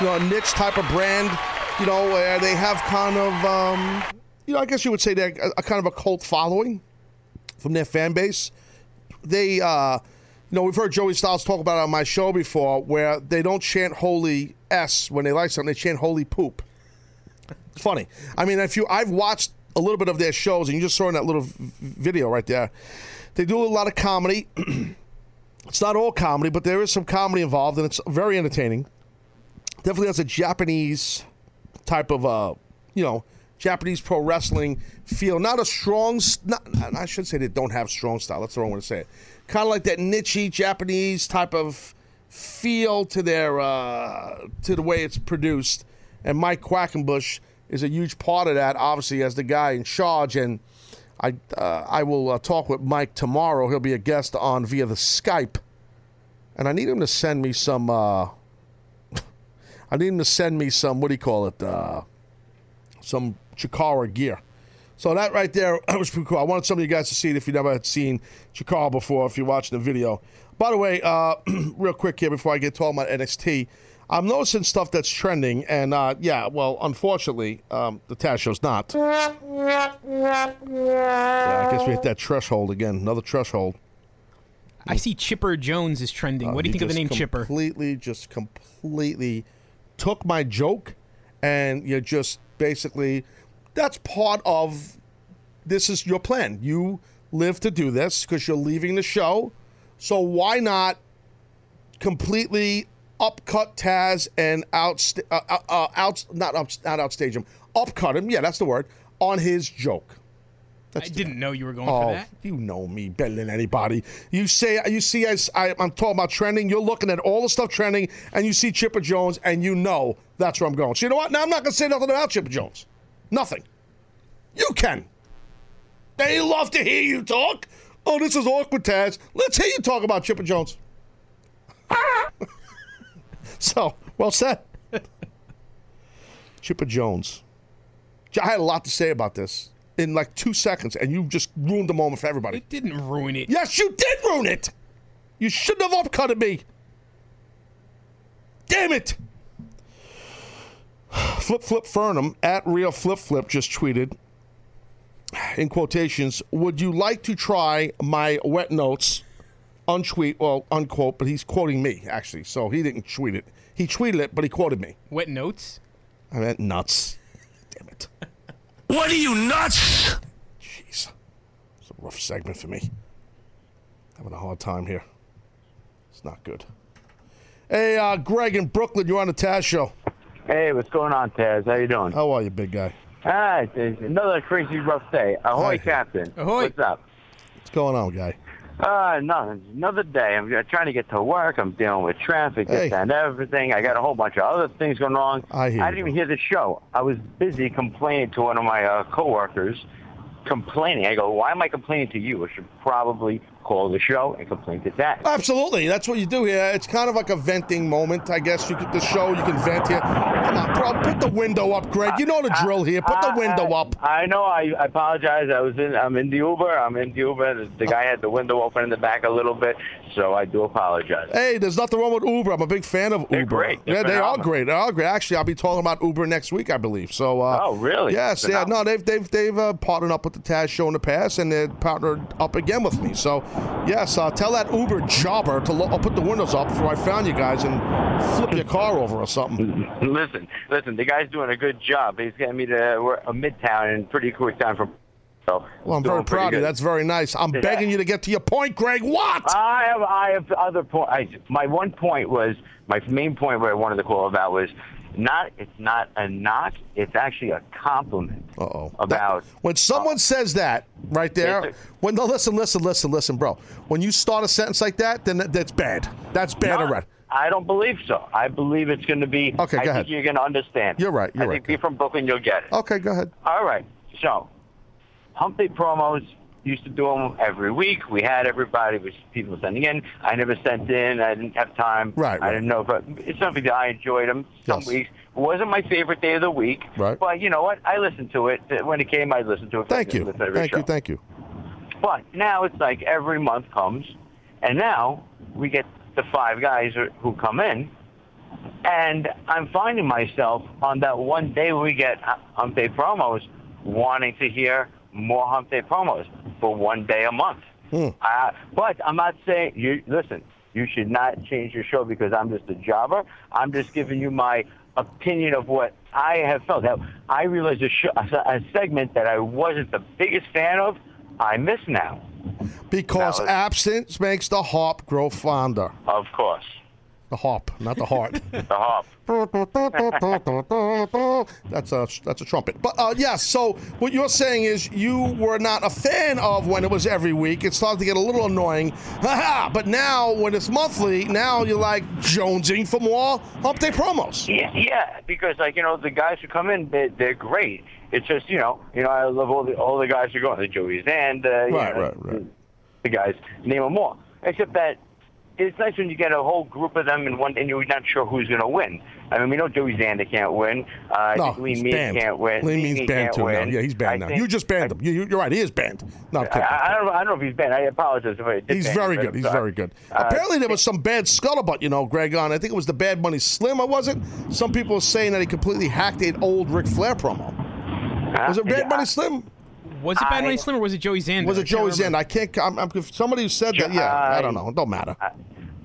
you know, a niche type of brand, you know, where they have kind of, um, you know, I guess you would say they're a, a kind of a cult following from their fan base. They, uh, you know, we've heard Joey Styles talk about it on my show before, where they don't chant "Holy S" when they like something; they chant "Holy Poop." It's funny. I mean, if you, I've watched a little bit of their shows, and you just saw in that little video right there. They do a lot of comedy. it's not all comedy, but there is some comedy involved, and it's very entertaining. Definitely has a Japanese type of, uh, you know, Japanese pro wrestling feel. Not a strong, not, I should say they don't have strong style. That's the wrong way to say it. Kind of like that niche Japanese type of feel to their uh, to the way it's produced. And Mike Quackenbush is a huge part of that, obviously, as the guy in charge. And I uh, I will uh, talk with Mike tomorrow. He'll be a guest on via the Skype, and I need him to send me some. Uh, I need him to send me some. What do you call it? Uh, some Chikara gear. So that right there was pretty cool. I wanted some of you guys to see it if you never had seen Chikara before, if you're watching the video. By the way, uh, real quick here before I get to all my NXT, I'm noticing stuff that's trending, and uh, yeah, well, unfortunately, um, the Taz show's not. Yeah, I guess we hit that threshold again. Another threshold. I see Chipper Jones is trending. what do you think of the name Chipper? Completely, just completely took my joke, and you just basically, that's part of. This is your plan. You live to do this because you're leaving the show, so why not completely upcut Taz and out, uh, uh, uh, out not up, not outstage him, upcut him. Yeah, that's the word on his joke. That's I didn't know you were going Oh, for that. you know me better than anybody. You say you see as I, I'm talking about trending. You're looking at all the stuff trending, and you see Chipper Jones, and you know that's where I'm going. So you know what? Now I'm not going to say nothing about Chipper Jones. Nothing. You can. They love to hear you talk. Oh, this is awkward, Taz. Let's hear you talk about Chipper Jones. so, well said. Chipper Jones. I had a lot to say about this in like two seconds, and you just ruined the moment for everybody. It didn't ruin it. Yes, you did ruin it. You shouldn't have upcutted me. Damn it. Flip Flip Fernum at Real Flip Flip just tweeted in quotations, would you like to try my wet notes? Untweet, well, unquote, but he's quoting me, actually. So he didn't tweet it. He tweeted it, but he quoted me. Wet notes? I meant nuts. Damn it. What are you nuts? Jeez. It's a rough segment for me. Having a hard time here. It's not good. Hey, uh, Greg in Brooklyn, you're on the Taz show. Hey, what's going on, Taz? How you doing? How are you, big guy? Ah, it's another crazy rough day. Ahoy, Captain. Ahoy. What's up? What's going on, guy? Uh, no, another day. I'm trying to get to work. I'm dealing with traffic, Hey. this and everything. I got a whole bunch of other things going on. I hear I didn't even hear the show. I was busy complaining to one of my uh, coworkers. Complaining. I go, why am I complaining to you? I should probably call the show and complain to that. Absolutely. That's what you do here. It's kind of like a venting moment, I guess. You get the show, you can vent here. Come on, bro. Put the window up, Greg. You know the drill here. Put the window up. I know. I, I apologize. I was in. I'm in the Uber. I'm in the Uber. The, guy had the window open in the back a little bit, so I do apologize. Hey, there's nothing wrong with Uber. I'm a big fan of They're Uber. great. They're yeah, they are great. They are great. Actually, I'll be talking about Uber next week, I believe. So. Uh, Oh, really? Yes. Yeah. No, they've they've they've uh, partnered up with the Taz show in the past, and they're partnered up again with me. So, yes, uh, tell that Uber jobber to lo- I'll put the windows up before I found you guys and flip your car over or something. listen, listen. The guy's doing a good job. He's getting me to we're a midtown in pretty quick time from. So Well, I'm very proud of you. That's very nice. I'm Yeah. begging you to get to your point, Greg. What? I have I have other point. I, my one point was my main point where I wanted to call about was not it's not a knock. It's actually a compliment. Uh oh. About When someone says that right there, when no, listen, listen, listen, listen, bro. When you start a sentence like that, then that- that's bad. That's bad No, already. I don't believe so. I believe it's going to be. Okay, I go think ahead. you're going to understand. You're right, you're I right, think be from Brooklyn, you'll get it. Okay, go ahead. All right. So, Humpty promos used to do them every week. We had everybody, was people sending in. I never sent in. I didn't have time. Right, I right. didn't know, but it's something that I enjoyed them. Some Yes. weeks it wasn't my favorite day of the week. Right. But you know what? I listened to it when it came. I listened to it. Thank you. Listen to every Thank show. you. Thank you. But now it's like every month comes, and now we get the five guys who- who come in, and I'm finding myself on that one day we get uh, Hump Day promos, wanting to hear more Hump Day promos for one day a month. Hmm. Uh, but I'm not saying you listen. You should not change your show because I'm just a jobber. I'm just giving you my opinion of what I have felt. Now, I realize a, show, a, a segment that I wasn't the biggest fan of, I miss now. Because was- absence makes the harp grow fonder. Of course, The harp, not the heart. the harp. that's a that's a trumpet. But uh, yes, so what you're saying is you were not a fan of when it was every week. It started to get a little annoying. But now when it's monthly, now you're like jonesing for more Hump Day promos. Yeah, yeah, because like you know the guys who come in, they, they're great. It's just you know, you know, I love all the all the guys who go on the Joey's and uh, you Right, know, right, right. the guys name them all. Except that it's nice when you get a whole group of them in one, and you're not sure who's going to win. I mean, we know Joey Zander can't win. Uh, No, Lee Mead banned. can't win. Lee Mead banned too win. now. Yeah, he's banned I now. think- You just banned him. You, you're right. He is banned. No, I, kidding. I, don't, know- I don't know if he's banned. I apologize if I did He's very him, good. He's but, very good. uh, Apparently, there was some bad scuttlebutt, you know, Greg, on. I think it was the Bad Money Slim, or was it? Some people were saying that he completely hacked an old Ric Flair promo. Was it Bad yeah, Money Slim? Was it Bad I- Money Slim or was it Joey Zander? Was it Joey Zander? I can't. I'm, I'm, somebody who said that, yeah, I don't know. It don't matter.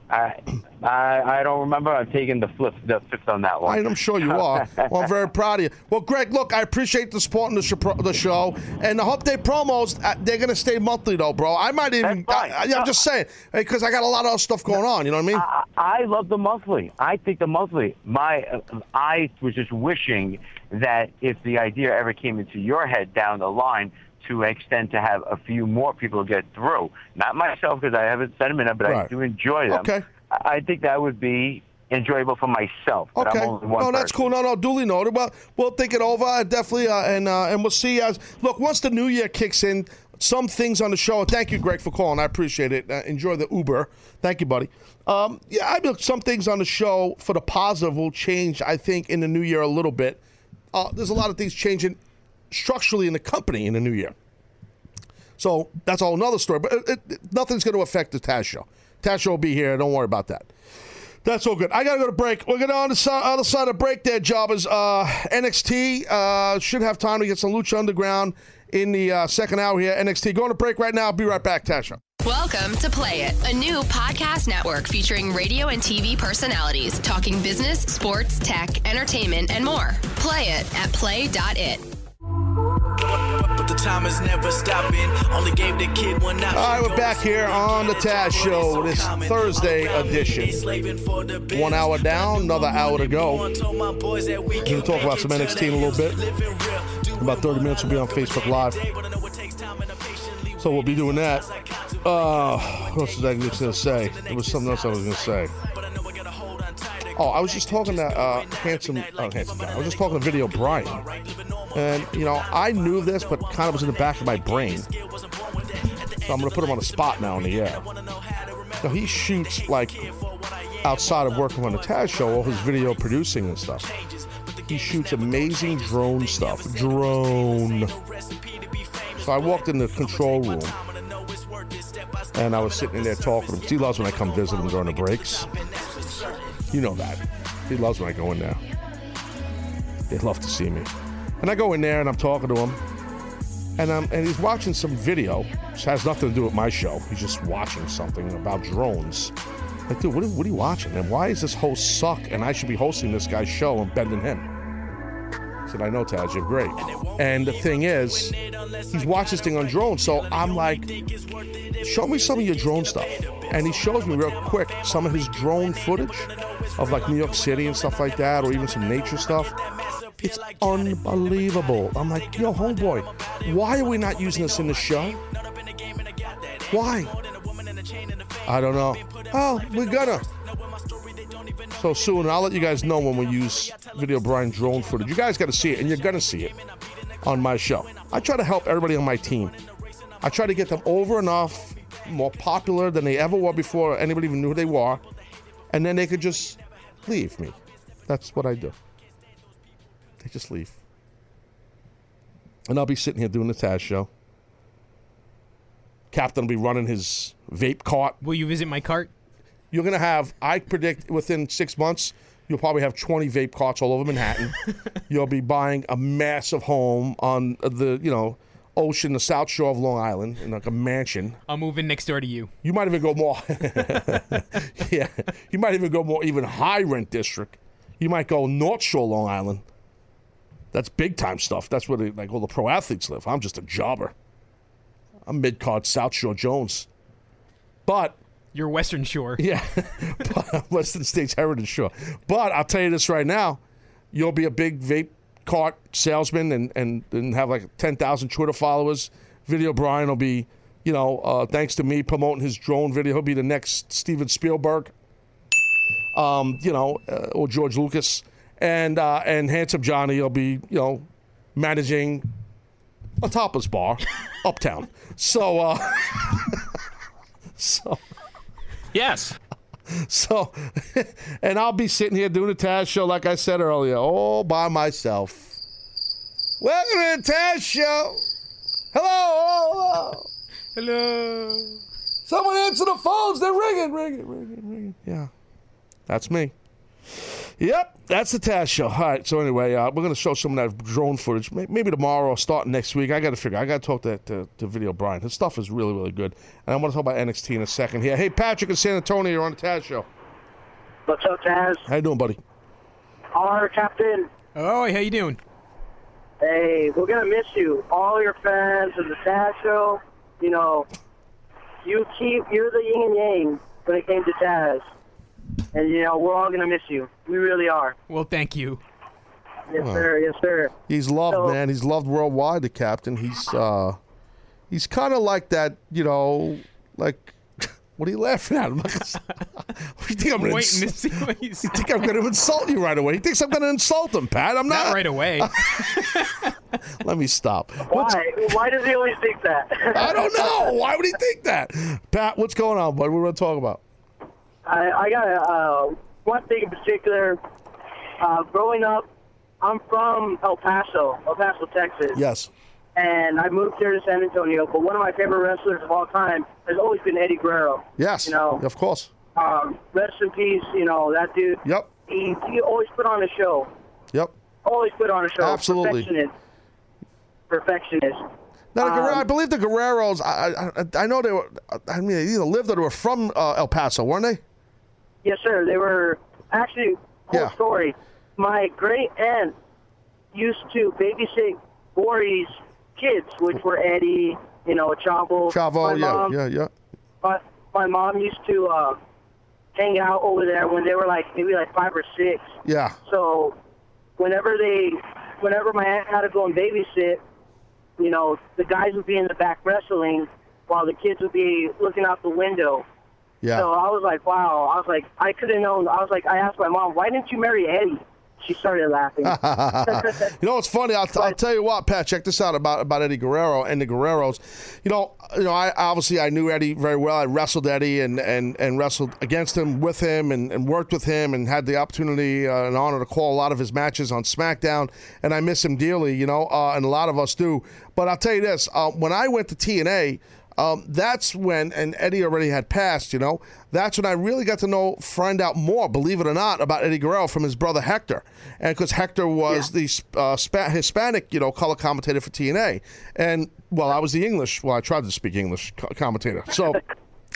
I, I I don't remember. I'm taking the flip, the fifth on that one. I'm sure you are. well, I'm very proud of you. Well, Greg, look, I appreciate the support in the, sh- the show, and I Hope they promos. Uh, they're gonna stay monthly, though, bro. I might even. I, I, am just saying because I got a lot of stuff going on. You know what I mean? I, I love the monthly. I think the monthly. My, uh, I was just wishing that if the idea ever came into your head down the line to extend to have a few more people get through. Not myself because I haven't sent them in, but I do enjoy them. Okay. I think that would be enjoyable for myself. But Okay. I'm only one No, that's cool. No, no, duly noted. Well, we'll think it over uh, definitely, uh, and uh, and we'll see. As look, once the new year kicks in, some things on the show. Thank you, Greg, for calling. I appreciate it. Uh, enjoy the Uber. Thank you, buddy. Um, yeah, I mean, some things on the show for the positive will change. I think in the new year a little bit. Uh, there's a lot of things changing structurally in the company in the new year. So that's all another story. But it, it, nothing's going to affect the Taz show. Taz show will be here. Don't worry about that. That's all good. I got to go to break. We're going to on the other side of break there, jobbers. Uh, NXT uh, should have time to get some Lucha Underground in the uh, second hour here. NXT going to break right now. Be right back, Tasha. Welcome to Play It, a new podcast network featuring radio and TV personalities talking business, sports, tech, entertainment, and more. Play it at play.it. But the time is never stopping. Only gave the kid one option. All right, we're back here on the Taz Show, this Thursday edition. One hour down, another hour to go. We're going to talk about some NXT in a little bit. About 30 minutes, we'll be on Facebook Live. So we'll be doing that. Uh, what else was I going to say? There was something else I was going to say. Oh, I was just talking to uh, handsome, uh, handsome guy. I was just talking to Video Brian, and you know I knew this, but kind of was in the back of my brain. So I'm gonna put him on the spot now in the air. Now he shoots like outside of working on the Taz show, all his video producing and stuff. He shoots amazing drone stuff. Drone. So I walked in the control room and I was sitting in there talking to him. He loves when I come visit him during the breaks. You know that. He loves when I go in there. They love to see me. And I go in there and I'm talking to him. And um, and he's watching some video, which has nothing to do with my show. He's just watching something about drones. Like, dude, what are, what are you watching? And why is this host suck? And I should be hosting this guy's show and bending him. Said, I know, Taz, you're great. And the thing is, he's watched this thing on drones. So I'm like, show me some of your drone stuff. And he shows me real quick some of his drone footage of like New York City and stuff like that, or even some nature stuff. It's unbelievable. I'm like, yo, homeboy, why are we not using this in the show? Why? I don't know. Oh, we're gonna. So soon, I'll let you guys know when we use Video Brian drone footage. You guys got to see it, and you're gonna see it on my show. I try to help everybody on my team. I try to get them over enough, more popular than they ever were before anybody even knew who they were, and then they could just leave me. That's what I do. They just leave. And I'll be sitting here doing the Taz show. Captain will be running his vape cart. Will you visit my cart? You're going to have, I predict within six months, you'll probably have 20 vape carts all over Manhattan. you'll be buying a massive home on the, you know, ocean, the South Shore of Long Island, in like a mansion. I'm moving next door to you. You might even go more. yeah, you might even go more even high rent district. You might go North Shore, Long Island. That's big time stuff. That's where they, like all the pro athletes live. I'm just a jobber. I'm mid card South Shore Jones. But You're Western Shore. yeah, but Western States Heritage Shore. But I'll tell you this right now, you'll be a big vape cart salesman and and, and have like 10,000 Twitter followers. Video Brian will be, you know, uh, thanks to me promoting his drone video, he'll be the next Steven Spielberg. Um, you know, uh, or George Lucas, and uh, and handsome Johnny will be, you know, managing a topless bar uptown. So, uh, so. Yes. So, and I'll be sitting here doing the Taz show, like I said earlier, all by myself. Welcome to the Taz show. Hello, hello, hello. Someone answer the phones. They're ringing, ringing, ringing, ringing. Yeah, that's me. Yep, that's the Taz show. All right. So anyway, uh, we're going to show some of that drone footage. Maybe tomorrow or starting next week. I got to figure. I got to talk to, to to Video Brian. His stuff is really really good. And I want to talk about NXT in a second here. Hey, Patrick in San Antonio, you're on the Taz show. What's up, Taz? How you doing, buddy? Our captain. Oh, how you doing? Hey, we're gonna miss you. All your fans of the Taz show. You know, you keep you're the yin and yang when it came to Taz, and you know we're all gonna miss you. We really are. Well, thank you. Yes, sir. Yes, sir. He's loved, man. He's loved worldwide. The captain. He's uh, he's kind of like that. You know, like. What are you laughing at? I'm not gonna, what do you think I'm gonna Waiting to see what you You think I'm going to insult you right away? He thinks I'm going to insult him, Pat. I'm not. Not right away. Let me stop. Why? Why does he always think that? I don't know. Why would he think that? Pat, what's going on, bud? What are we going to talk about? I, I got uh, one thing in particular. Uh, growing up, I'm from El Paso, El Paso, Texas. Yes. and I moved here to San Antonio. But one of my favorite wrestlers of all time has always been Eddie Guerrero. Yes. You know, Of course. um, rest in peace. You know that dude. Yep. He, he always put on a show. Yep. Always put on a show. Absolutely. Perfectionist. Perfectionist. Now, the Guerrero, Um, I believe the Guerreros. I, I I know they were. I mean, they either lived or they were from uh, El Paso, weren't they? Yes, sir. They were actually whole Yeah. story. My great aunt used to babysit Gory's kids, which were Eddie, you know, Chavo. Chavo. My Yeah. mom, yeah. Yeah. My, my mom used to uh, hang out over there when they were like maybe like five or six. Yeah. So whenever they, whenever my aunt had to go and babysit, you know, the guys would be in the back wrestling while the kids would be looking out the window. Yeah. So I was like, wow. I was like, I could have known. I was like, I asked my mom, why didn't you marry Eddie? She started laughing. you know it's funny? I'll, I'll tell you what, Pat. Check this out about about Eddie Guerrero and the Guerreros. You know, you know, I obviously I knew Eddie very well. I wrestled Eddie and and, and wrestled against him, with him, and, and worked with him, and had the opportunity uh, and honor to call a lot of his matches on SmackDown. And I miss him dearly. You know, uh, and a lot of us do. But I'll tell you this: uh, when I went to TNA. Um, that's when, and Eddie already had passed, you know, that's when I really got to know, find out more, believe it or not, about Eddie Guerrero from his brother Hector. And because Hector was the uh, Spa- Hispanic, you know, color commentator for TNA. And, well, I was the English, well, I tried to speak English co- commentator. So.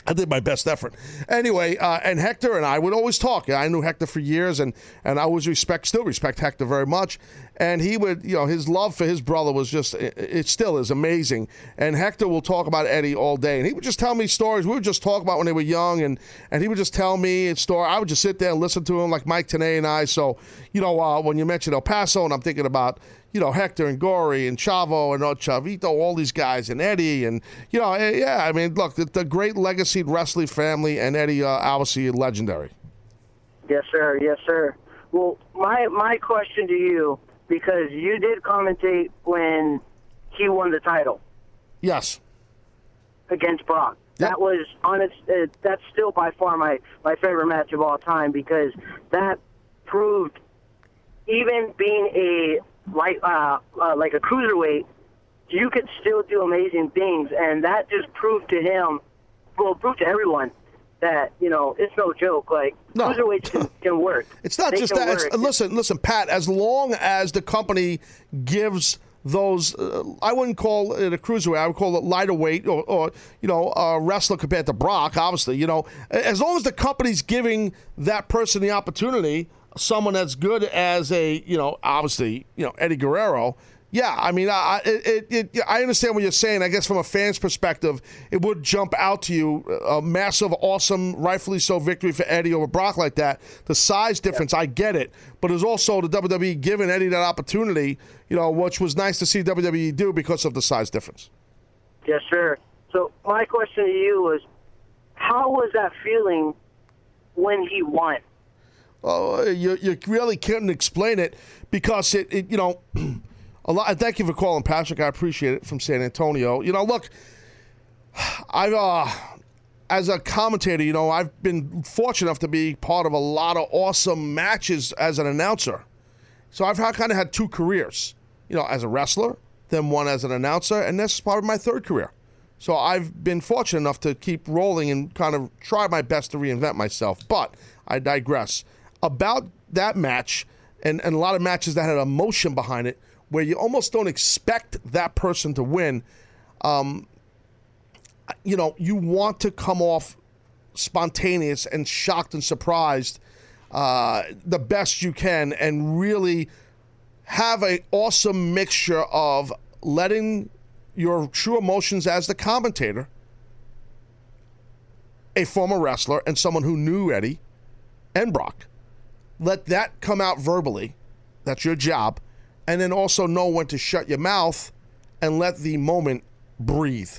I did my best effort. Anyway, uh, and Hector and I would always talk. I knew Hector for years, and and I always respect, still respect Hector very much. And he would, you know, his love for his brother was just, it, it still is amazing. And Hector will talk about Eddie all day, and he would just tell me stories. We would just talk about when they were young, and and he would just tell me a story. I would just sit there and listen to him, like Mike Tenay and I. So, you know, uh, when you mentioned El Paso, and I'm thinking about you know, Hector and Gory and Chavo and uh, Chavito, all these guys, and Eddie, and, you know, eh, yeah, I mean, look, the, the great legacy wrestling family, and Eddie, uh, obviously, legendary. Yes, sir. Yes, sir. Well, my my question to you, because you did commentate when he won the title Yes. against Brock. That was on its. Uh, that's still by far my my favorite match of all time because that proved, even being a like uh, uh like a cruiserweight, you could still do amazing things, and that just proved to him, well, proved to everyone that you know it's no joke. Like cruiserweights can, can work. It's not They just that. It's, listen, listen, Pat. As long as the company gives those, uh, I wouldn't call it a cruiserweight. I would call it lighter weight, or, or you know, a wrestler compared to Brock. Obviously, you know, as long as the company's giving that person the opportunity, someone that's good as a, you know, obviously, you know, Eddie Guerrero. Yeah, I mean, I, it, it, I understand what you're saying. I guess from a fan's perspective, it would jump out to you a massive, awesome, rightfully so victory for Eddie over Brock like that. The size difference, I get it, but it was also the WWE giving Eddie that opportunity, you know, which was nice to see WWE do because of the size difference. Yes, sir. So my question to you was, how was that feeling when he won? Oh, you, you really couldn't explain it because it, it you know, a lot. Thank you for calling, Patrick. I appreciate it from San Antonio. You know, look, I've uh, as a commentator, you know, I've been fortunate enough to be part of a lot of awesome matches as an announcer. So I've kind of had two careers, you know, as a wrestler, then one as an announcer, and this is part of my third career. So I've been fortunate enough to keep rolling and kind of try my best to reinvent myself. But I digress. About that match and, and a lot of matches that had emotion behind it, where you almost don't expect that person to win. Um, you know, you want to come off spontaneous and shocked and surprised uh, the best you can, and really have a awesome mixture of letting your true emotions as the commentator, a former wrestler and someone who knew Eddie and Brock, let that come out verbally. That's your job. And then also know when to shut your mouth and let the moment breathe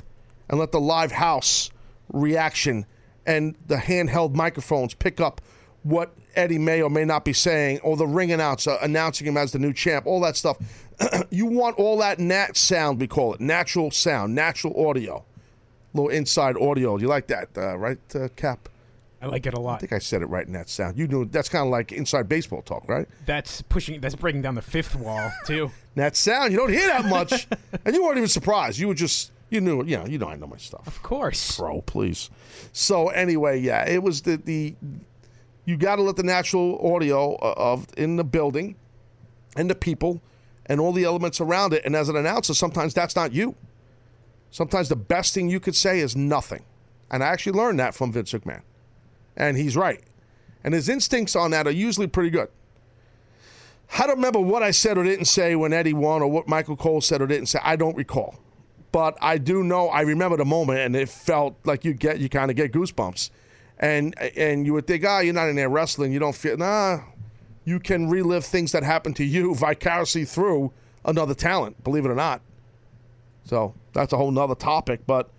and let the live house reaction and the handheld microphones pick up what Eddie may or may not be saying, or the ring announcer announcing him as the new champ, all that stuff. you want all that nat sound, we call it natural sound, natural audio, little inside audio. You like that, uh, right, uh, Cap? I like it a lot. I think I said it right in that sound. You knew that's kind of like inside baseball talk, right? That's pushing. That's breaking down the fifth wall too. That sound you don't hear that much, and you weren't even surprised. You were just you knew you know you know I know my stuff. Of course, bro. Please. So anyway, yeah, it was the the you got to let the natural audio uh, of in the building and the people and all the elements around it. And as an announcer, sometimes that's not you. Sometimes the best thing you could say is nothing. And I actually learned that from Vince McMahon. And he's right. And his instincts on that are usually pretty good. I don't remember what I said or didn't say when Eddie won or what Michael Cole said or didn't say. I don't recall. But I do know I remember the moment and it felt like you get you kind of get goosebumps. And and you would think, ah, you're not in there wrestling, you don't feel nah. You can relive things that happened to you vicariously through another talent, believe it or not. So that's a whole nother topic. But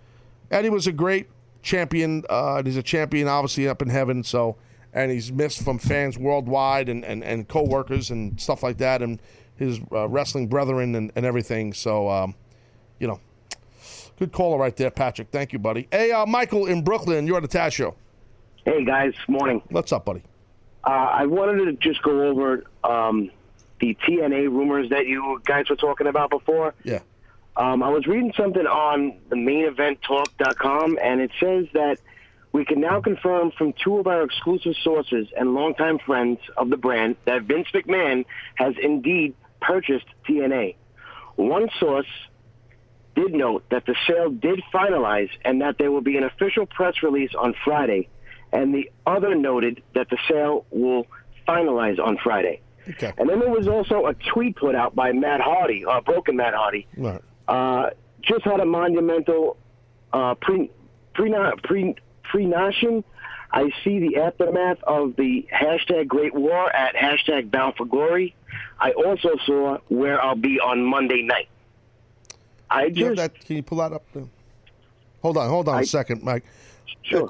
Eddie was a great champion. Uh, he's a champion, obviously, up in heaven. So, and he's missed from fans worldwide and, and, and co-workers and stuff like that, and his uh, wrestling brethren and, and everything. So, um, you know, good caller right there, Patrick. Thank you, buddy. Hey, uh, Michael in Brooklyn, you're on the Taz Show. Hey guys, morning. What's up, buddy? Uh, I wanted to just go over um, the TNA rumors that you guys were talking about before. Yeah. Um, I was reading something on the maineventtalk.com, and it says that we can now confirm from two of our exclusive sources and longtime friends of the brand that Vince McMahon has indeed purchased TNA. One source did note that the sale did finalize and that there will be an official press release on Friday, and the other noted that the sale will finalize on Friday. Okay. And then there was also a tweet put out by Matt Hardy, uh, Broken Matt Hardy, Right. Uh, just had a monumental uh, pre pre pre pre nation. I see the aftermath of the hashtag Great War at hashtag Bound for Glory. I also saw where I'll be on Monday night. I You just that? Can you pull that up? There? Hold on, hold on a second, Mike. Sure.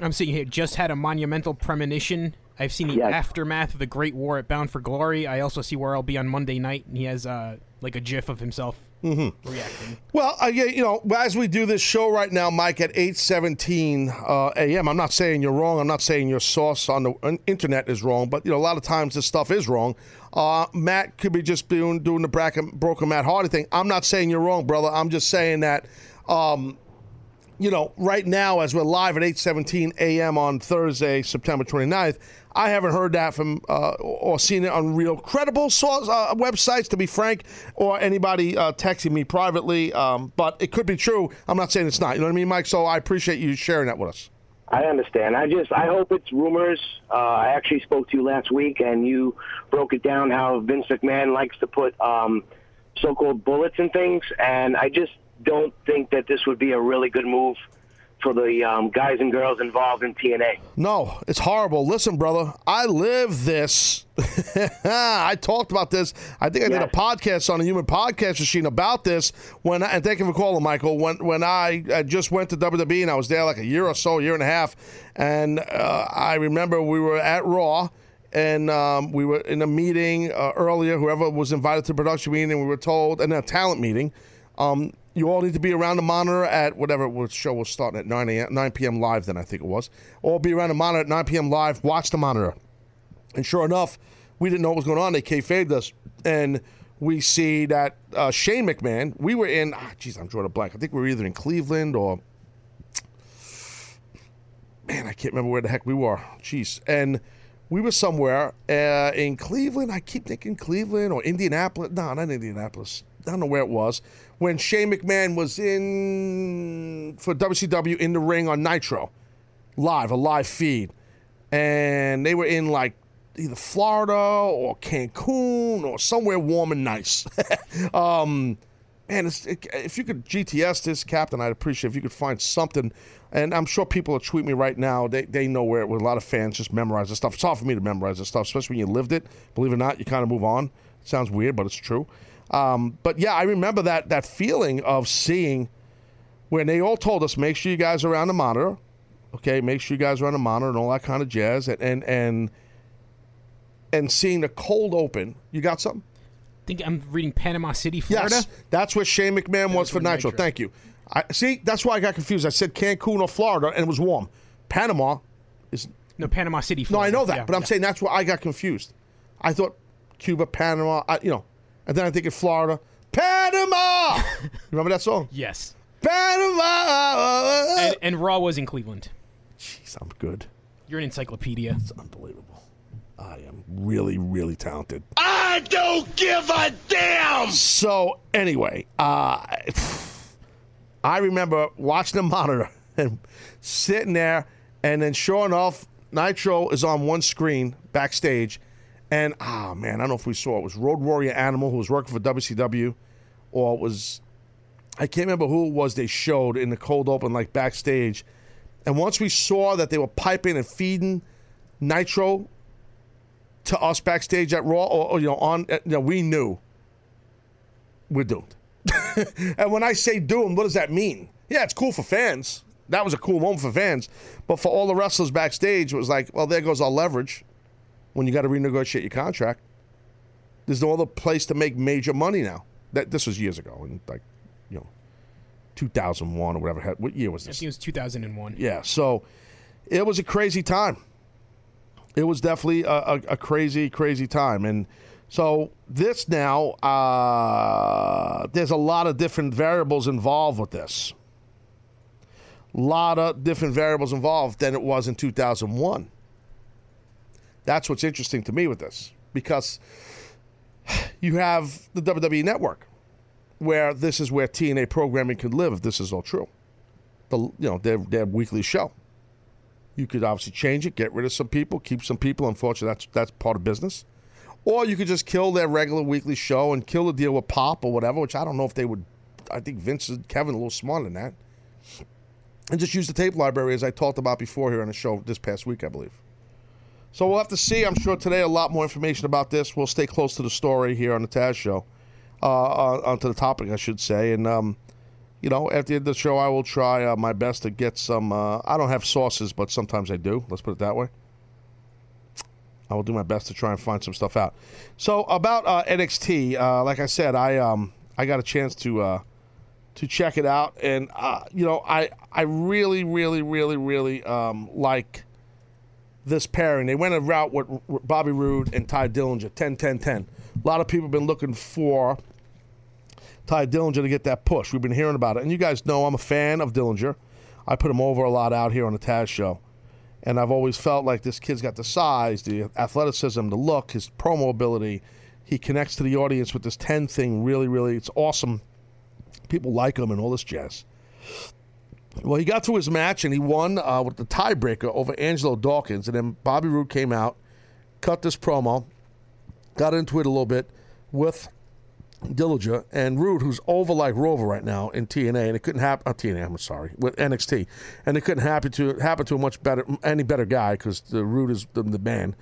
I'm seeing here. Just had a monumental premonition. I've seen the Yes. aftermath of the Great War at Bound for Glory. I also see where I'll be on Monday night, and he has uh, like a GIF of himself Mm-hmm. reacting. Well, uh, yeah, you know, as we do this show right now, Mike, at 8:17 uh, a.m. I'm not saying you're wrong. I'm not saying your source on the on internet is wrong, but you know, a lot of times this stuff is wrong. Uh, Matt could be just doing doing the bracket, broken Matt Hardy thing. I'm not saying you're wrong, brother. I'm just saying that. Um, you know, right now, as we're live at 8:17 a.m. on Thursday, September 29th, I haven't heard that from uh, or seen it on real credible source, uh, websites, to be frank, or anybody uh, texting me privately. Um, but it could be true. I'm not saying it's not. You know what I mean, Mike? So I appreciate you sharing that with us. I understand. I just I hope it's rumors. Uh, I actually spoke to you last week, and you broke it down how Vince McMahon likes to put um, so-called bullets in things, and I just don't think that this would be a really good move for the um, guys and girls involved in TNA. No, it's horrible. Listen, brother, I live this. I talked about this. I think I did a podcast on a human podcast machine about this when I, and thank you for calling, Michael. When when I, I just went to WWE and I was there like a year or so, year and a half, and uh, I remember we were at Raw. And um, we were in a meeting uh, earlier. Whoever was invited to the production meeting, we were told, and a talent meeting. Um, you all need to be around the monitor at whatever the show was starting at 9 a.m. 9 p.m. live. Then I think it was. All be around the monitor at 9 p.m. live. Watch the monitor. And sure enough, we didn't know what was going on. They kayfabed us, and we see that uh, Shane McMahon. We were in. Ah, I'm drawing a blank. I think we were either in Cleveland or. Man, I can't remember where the heck we were. Jeez, and we were somewhere uh, in Cleveland. I keep thinking Cleveland or Indianapolis. No, not Indianapolis. I don't know where it was. When Shane McMahon was in for WCW in the ring on Nitro, live, a live feed. And they were in like either Florida or Cancun or somewhere warm and nice. um, it's, it, if you could GTS this, Captain, I'd appreciate if you could find something. And I'm sure people will tweet me right now. They, they know where, where a lot of fans just memorize this stuff. It's hard for me to memorize this stuff, especially when you lived it. Believe it or not, you kind of move on. It sounds weird, but it's true. Um, but yeah, I remember that that feeling of seeing when they all told us, make sure you guys are on the monitor. Okay, make sure you guys are on the monitor and all that kind of jazz. And and and, and seeing the cold open. You got something? think I'm reading Panama City, Florida. Yes, that's where Shane McMahon was for Nitro. Thank you. I see. That's why I got confused. I said Cancun or Florida, and it was warm. Panama is No, Panama City, no, I know that, Yeah, but I'm yeah. saying that's where I got confused. I thought Cuba, Panama, I, you know, and then I think of Florida, Panama. Remember that song? Yes. Panama. And, and Raw was in Cleveland. Jeez, I'm good. You're an encyclopedia. It's unbelievable. I am really, really talented. I don't give a damn. So anyway, uh, I remember watching the monitor and sitting there, and then sure enough, Nitro is on one screen backstage, and ah man, I don't know if we saw it. Was Road Warrior Animal who was working for WCW, or it was I can't remember who it was they showed in the cold open like backstage. And once we saw that they were piping and feeding Nitro to us backstage at Raw, or, or, you know, on, you know, we knew we're doomed. and when I say doomed, what does that mean? Yeah, it's cool for fans. That was a cool moment for fans. But for all the wrestlers backstage, it was like, well, there goes our leverage when you got to renegotiate your contract. There's no other place to make major money now. That this was years ago, in like, you know, 2001 or whatever. What year was this? I think it was 2001. Yeah, so it was a crazy time. It was definitely a, a, a crazy, crazy time. And so this now, uh, there's a lot of different variables involved with this. A lot of different variables involved than it was in 2001. That's what's interesting to me with this because you have the WWE Network, where this is where TNA programming could live if this is all true the you know their their weekly show. You could obviously change it, get rid of some people, keep some people. Unfortunately, that's that's part of business. Or you could just kill their regular weekly show and kill the deal with Pop or whatever, which I don't know if they would. I think Vince and Kevin a little smarter than that. And just use the tape library as I talked about before here on the show this past week, I believe. So we'll have to see. I'm sure today a lot more information about this. We'll stay close to the story here on the Taz show, uh, onto the topic, I should say. And um, you know, at the end of the show, I will try uh, my best to get some. Uh, I don't have sources, but sometimes I do. Let's put it that way. I will do my best to try and find some stuff out. So about uh, NXT, uh, like I said, I um I got a chance to uh, to check it out, and uh, you know, I I really, really, really, really um, like this pairing. They went a route with Bobby Roode and Tye Dillinger, 10-10-10. A lot of people have been looking for Tye Dillinger to get that push. We've been hearing about it. And you guys know I'm a fan of Dillinger. I put him over a lot out here on the Taz show. And I've always felt like this kid's got the size, the athleticism, the look, his promo ability. He connects to the audience with this 10 thing. Really, really, it's awesome. People like him and all this jazz. Well, he got through his match and he won uh, with the tiebreaker over Angelo Dawkins. And then Bobby Roode came out, cut this promo, got into it a little bit with Dillinger and Roode, who's over like Rover right now in TNA, and it couldn't happen. Uh, TNA, I'm sorry, with NXT, and it couldn't happen to happen to a much better, any better guy because the Roode is the, the man,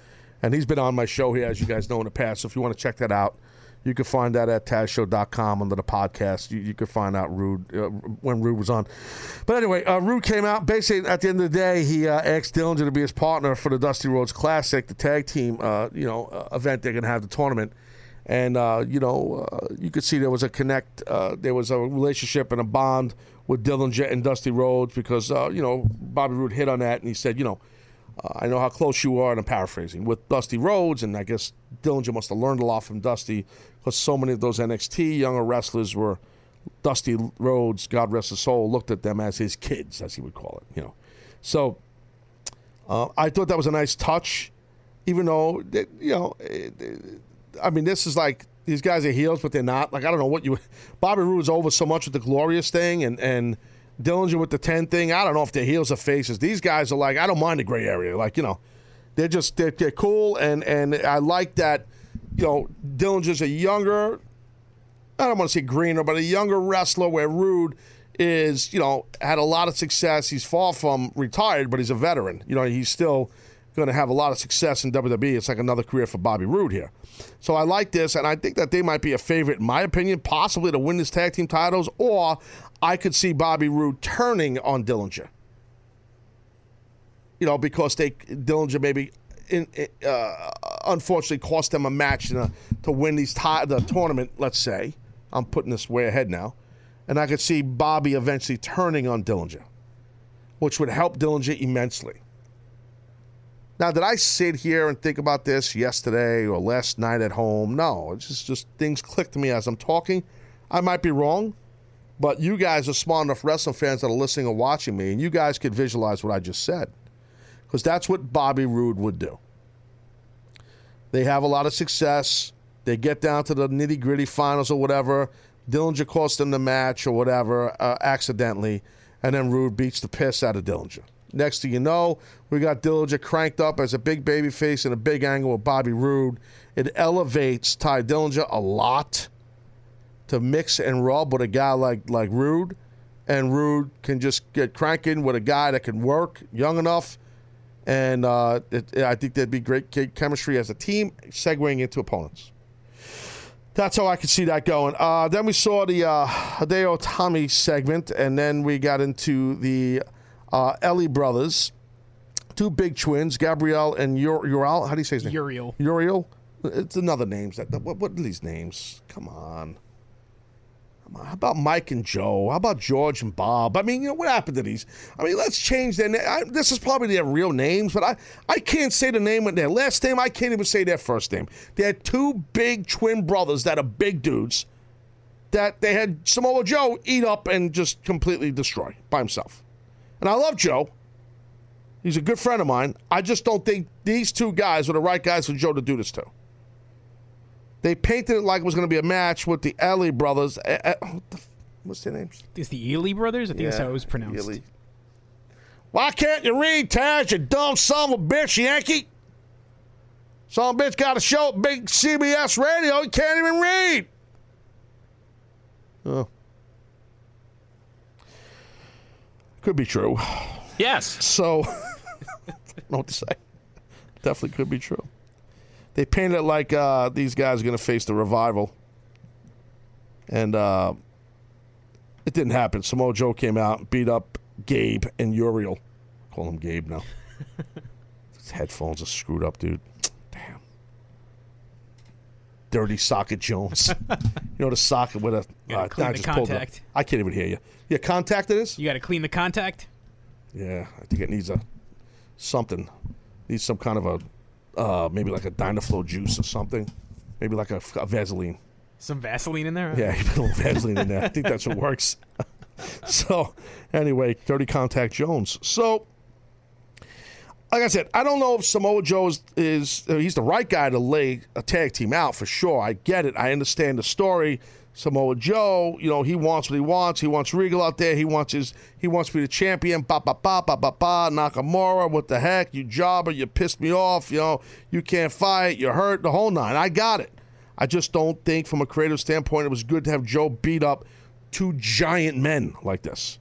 and he's been on my show here, as you guys know in the past. So if you want to check that out, you can find that at TazShow.com under the podcast. You, you can find out Roode uh, when Roode was on. But anyway, uh, Roode came out. Basically, at the end of the day, he uh, asked Dillinger to be his partner for the Dusty Rhodes Classic, the tag team, uh, you know, uh, event they're going to have the tournament. And uh, you know, you could see there was a connect, there was a relationship and a bond with Dillinger and Dusty Rhodes because you know Bobby Roode hit on that, and he said, you know, uh, I know how close you are, and I'm paraphrasing, with Dusty Rhodes, and I guess Dillinger must have learned a lot from Dusty because so many of those NXT younger wrestlers were Dusty Rhodes, God rest his soul, looked at them as his kids, as he would call it, you know. So uh, I thought that was a nice touch. even though you know, eh, eh, I mean, this is like these guys are heels, but they're not. Like I don't know what you. Bobby Roode is over so much with the glorious thing, and and Dillinger with the ten thing. I don't know if they're heels or faces. These guys are like I don't mind the gray area. Like you know, they're just they're, they're cool, and and I like that. You know, Dillinger's a younger. I don't want to say greener, but a younger wrestler where Roode is, you know, had a lot of success. He's far from retired, but he's a veteran. You know, he's still going to have a lot of success in WWE. It's like another career for Bobby Roode here. So I like this, and I think that they might be a favorite, in my opinion, possibly to win this tag team titles, or I could see Bobby Roode turning on Dillinger. You know, because they Dillinger maybe, in, uh, unfortunately, cost them a match to, to win these ti- the tournament. Let's say I'm putting this way ahead now, and I could see Bobby eventually turning on Dillinger, which would help Dillinger immensely. Now, did I sit here and think about this yesterday or last night at home? No, it's just, just things click to me as I'm talking. I might be wrong, but you guys are smart enough wrestling fans that are listening or watching me, and you guys could visualize what I just said. Because that's what Bobby Roode would do. They have a lot of success. They get down to the nitty gritty finals or whatever. Dillinger costs them the match or whatever uh, accidentally, and then Roode beats the piss out of Dillinger. Next thing you know, we got Dillinger cranked up as a big baby face and a big angle with Bobby Roode. It elevates Tye Dillinger a lot to mix and rub with a guy like like Roode, and Roode can just get cranking with a guy that can work, young enough, and uh, it, I think that'd be great chemistry as a team, segueing into opponents. That's how I could see that going. Uh, then we saw the uh, Hideo Itami segment, and then we got into the uh, Ellie brothers, two big twins, Gabrielle and Ur- Uriel. How do you say his name? Uriel. Uriel. It's another names. That what, what are these names? Come on. How about Mike and Joe? How about George and Bob? I mean, you know, what happened to these? I mean, let's change their name. This is probably their real names, but I, I can't say the name of their last name. I can't even say their first name. They had two big twin brothers that are big dudes that they had Samoa Joe eat up and just completely destroy by himself. And I love Joe. He's a good friend of mine. I just don't think these two guys are the right guys for Joe to do this to. They painted it like it was going to be a match with the Ellie brothers. Uh, uh, what the, what's their names? It's the Ely brothers. I think that's how it was pronounced. Ely. Why can't you read, Taz? You dumb son of a bitch, Yankee. Some bitch got a show at big CBS radio. He can't even read. Oh. Could be true. Yes. So, I don't know what to say. Definitely could be true. They painted it like uh, these guys are going to face the revival. And uh, it didn't happen. Samoa Joe came out and beat up Gabe and Uriel. Call him Gabe now. His headphones are screwed up, dude. Damn. Dirty Socket Jones. you know the socket with a. You gotta uh, clean I the just pulled it contact. I can't even hear you. Yeah, contact it is? You got to clean the contact. Yeah, I think it needs a something. Needs some kind of a uh, maybe like a Dynaflow juice or something. Maybe like a, a Vaseline. Some Vaseline in there. Yeah, you put a little Vaseline in there. I think that's what works. so, anyway, Dirty Contact Jones. So, like I said, I don't know if Samoa Joe is, is uh, he's the right guy to lay a tag team out for sure. I get it. I understand the story. Samoa Joe, you know, he wants what he wants. He wants Regal out there. He wants his he wants to be the champion. Ba ba ba ba ba ba. Nakamura, what the heck? You jobber, you pissed me off. You know, you can't fight. You're hurt. The whole nine. I got it. I just don't think, from a creative standpoint, it was good to have Joe beat up two giant men like this.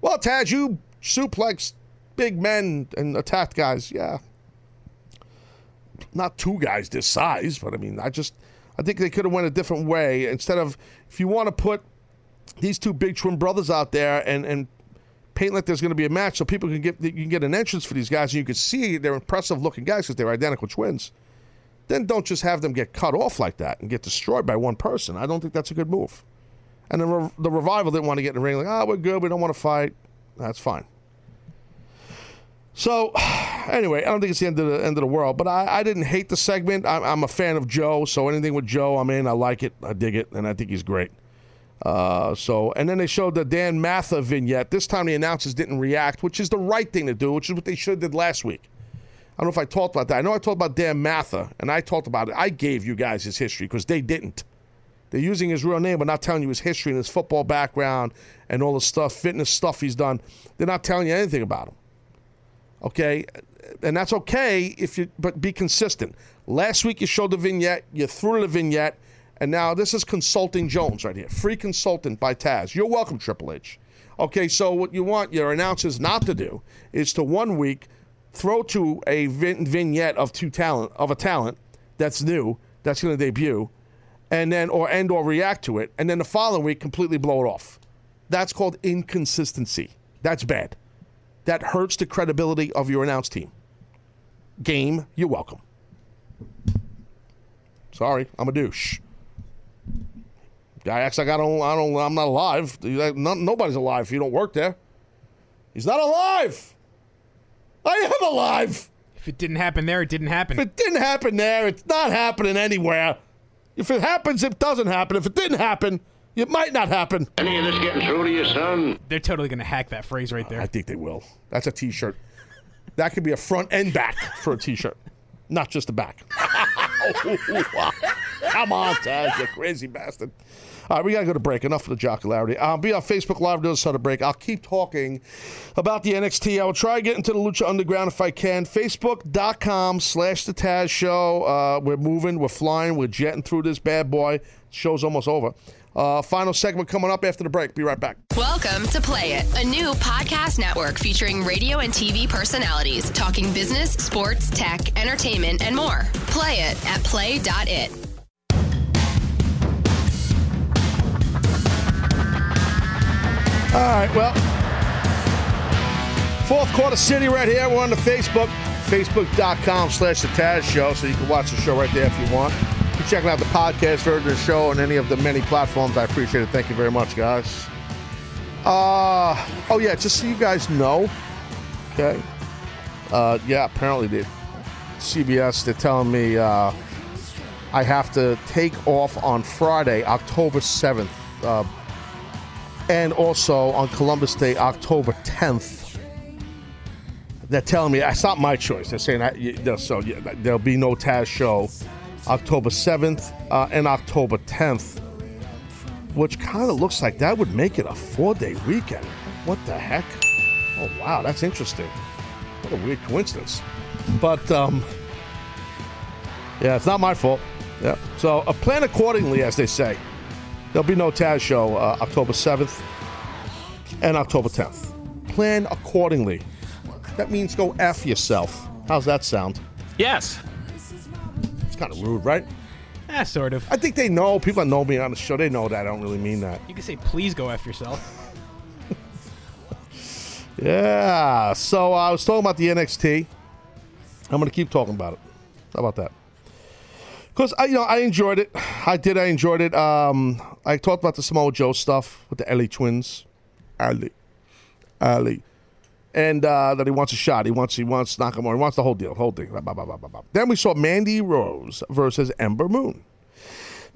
Well, Taz, you suplex big men and attacked guys. Yeah. Not two guys this size, but I mean, I just I think they could have went a different way. Instead of if you want to put these two big twin brothers out there and and paint like there's going to be a match so people can get you can get an entrance for these guys and you can see they're impressive looking guys because they're identical twins. Then don't just have them get cut off like that and get destroyed by one person. I don't think that's a good move. And the, the revival didn't want to get in the ring like, ah, we're good, we don't want to fight. That's fine. So, anyway, I don't think it's the end of the end of the world, but I, I didn't hate the segment. I'm, I'm a fan of Joe, so anything with Joe, I'm in. I like it. I dig it, and I think he's great. Uh, so, and then they showed the Dan Matha vignette. This time the announcers didn't react, which is the right thing to do, which is what they should have did last week. I don't know if I talked about that. I know I talked about Dan Matha, and I talked about it. I gave you guys his history because they didn't. They're using his real name, but not telling you his history and his football background and all the stuff, fitness stuff he's done. They're not telling you anything about him. Okay, and that's okay if you, but be consistent. Last week you showed the vignette, you threw the vignette, and now this is Consulting Jones right here, free consultant by Taz. You're welcome, Triple H. Okay, so what you want your announcers not to do is to one week throw to a vin- vignette of two talent of a talent that's new, that's going to debut, and then or and or react to it, and then the following week completely blow it off. That's called inconsistency. That's bad. That hurts the credibility of your announce team. Game, you're welcome. Sorry, I'm a douche. Guy acts like I don't, I don't, I'm not alive. Nobody's alive if you don't work there. He's not alive. I am alive. If it didn't happen there, it didn't happen. If it didn't happen there, it's not happening anywhere. If it happens, it doesn't happen. If it didn't happen, it might not happen. Any of this getting through to you, son? They're totally going to hack that phrase right there. I think they will. That's a T-shirt. That could be a front and back for a T-shirt, not just the back. Come on, Taz, you crazy bastard. All right, we got to go to break. Enough of the jocularity. I'll be on Facebook Live doing this on a break. I'll keep talking about the NXT. I will try getting to get into the Lucha Underground if I can. Facebook.com slash The Taz Show. Uh, we're moving. We're flying. We're jetting through this bad boy. Show's almost over. Uh, final segment coming up after the break. Be right back. Welcome to Play It, a new podcast network featuring radio and TV personalities talking business, sports, tech, entertainment, and more. Play it at play.it. All right, well, fourth quarter city right here. We're on the Facebook, facebook.com slash the Taz Show, so you can watch the show right there if you want. Checking out the podcast version of the show on any of the many platforms. I appreciate it. Thank you very much, guys. Uh, oh, yeah, just so you guys know, okay. Uh, yeah, apparently the CBS, they're telling me uh, I have to take off on Friday, October 7th. Uh, and also on Columbus Day, October 10th. They're telling me it's not my choice. They're saying know, so yeah, there'll be no Taz show October 7th uh, and October 10th, which kind of looks like that would make it a four day weekend. What the heck? Oh, wow, that's interesting. What a weird coincidence. But, um, yeah, it's not my fault. Yeah. So uh, plan accordingly, as they say. There'll be no Taz show uh, October 7th and October 10th. Plan accordingly. That means go F yourself. How's that sound? Yes. It's kind of rude, right? Yeah, sort of. I think they know. People that know me on the show, they know that I don't really mean that. You can say, please go F yourself. Yeah. So uh, I was talking about the NXT. I'm going to keep talking about it. How about that? Because I, you know, I enjoyed it. I did. I enjoyed it. Um, I talked about the Samoa Joe stuff with the LA Twins, Ali, Ali, and uh, that he wants a shot. He wants. He wants Nakamura. He wants the whole deal. Whole thing. Blah, blah, blah. Then we saw Mandy Rose versus Ember Moon.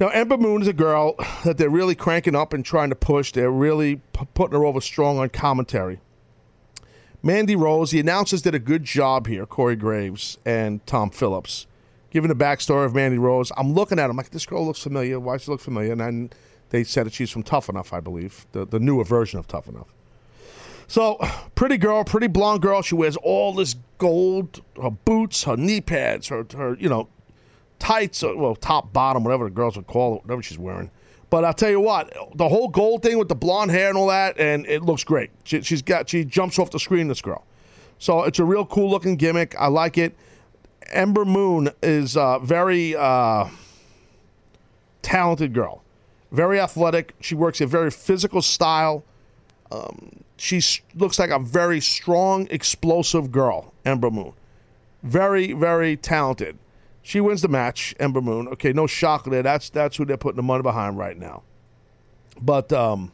Now, Ember Moon is a girl that they're really cranking up and trying to push. They're really p- putting her over strong on commentary. Mandy Rose, the announcers did a good job here, Corey Graves and Tom Phillips, giving the backstory of Mandy Rose. I'm looking at him like, this girl looks familiar. Why does she look familiar? And then they said that she's from Tough Enough, I believe, the, the newer version of Tough Enough. So, pretty girl, pretty blonde girl. She wears all this gold, her boots, her knee pads, her, her you know, tights, uh, well, top, bottom, whatever the girls would call it, whatever she's wearing. But I'll tell you what, the whole gold thing with the blonde hair and all that, and it looks great. She, she's got, she jumps off the screen, this girl. So it's a real cool looking gimmick. I like it. Ember Moon is a very uh, talented girl, very athletic. She works a very physical style. Um, she looks like a very strong, explosive girl, Ember Moon. Very, very talented. She wins the match, Ember Moon. Okay, no shock there. That's that's who they're putting the money behind right now. But um,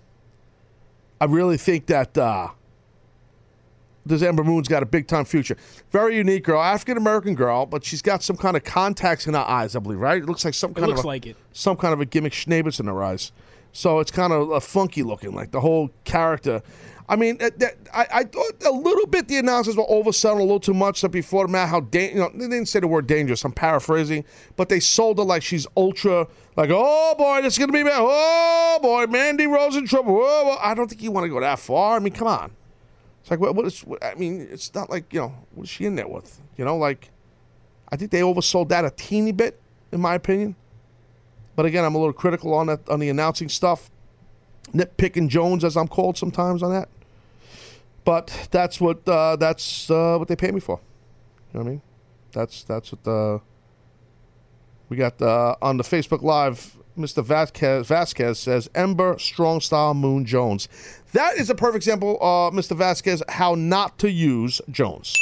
I really think that uh, this Ember Moon's got a big time future. Very unique girl, African American girl, but she's got some kind of contacts in her eyes, I believe. Right? It looks like some kind looks of a, like it. some kind of a gimmick schnabels in her eyes. So it's kind of uh, funky looking, like the whole character. I mean, that, I, I thought a little bit the announcers were overselling a little too much. That before match, how da- you know they didn't say the word dangerous. I'm paraphrasing, but they sold her like she's ultra. Like, oh boy, this is gonna be bad. Oh boy, Mandy Rose in trouble. Oh, I don't think you want to go that far. I mean, come on. It's like, what, what is? What, I mean, it's not like you know what is she in there with? You know, like I think they oversold that a teeny bit, in my opinion. But again, I'm a little critical on that on the announcing stuff. Nitpicking Jones, as I'm called sometimes on that. But that's what uh, that's uh, what they pay me for. You know what I mean? That's that's what the we got uh, on the Facebook Live. Mr. Vasquez, Vasquez says Ember Strong Style Moon Jones. That is a perfect example, uh, Mr. Vasquez, how not to use Jones.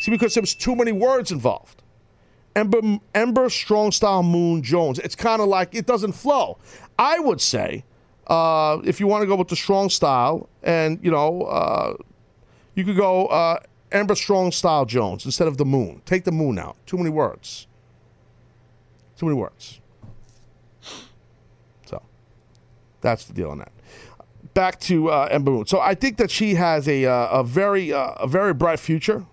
See, because there was too many words involved. Ember, Ember Strong Style Moon Jones. It's kind of like it doesn't flow. I would say uh, if you want to go with the strong style, and you know, uh, you could go uh, Ember Strong Style Jones instead of the Moon. Take the Moon out. Too many words. Too many words. So that's the deal on that. Back to uh, Ember Moon. So I think that she has a uh, a very uh, a very bright future.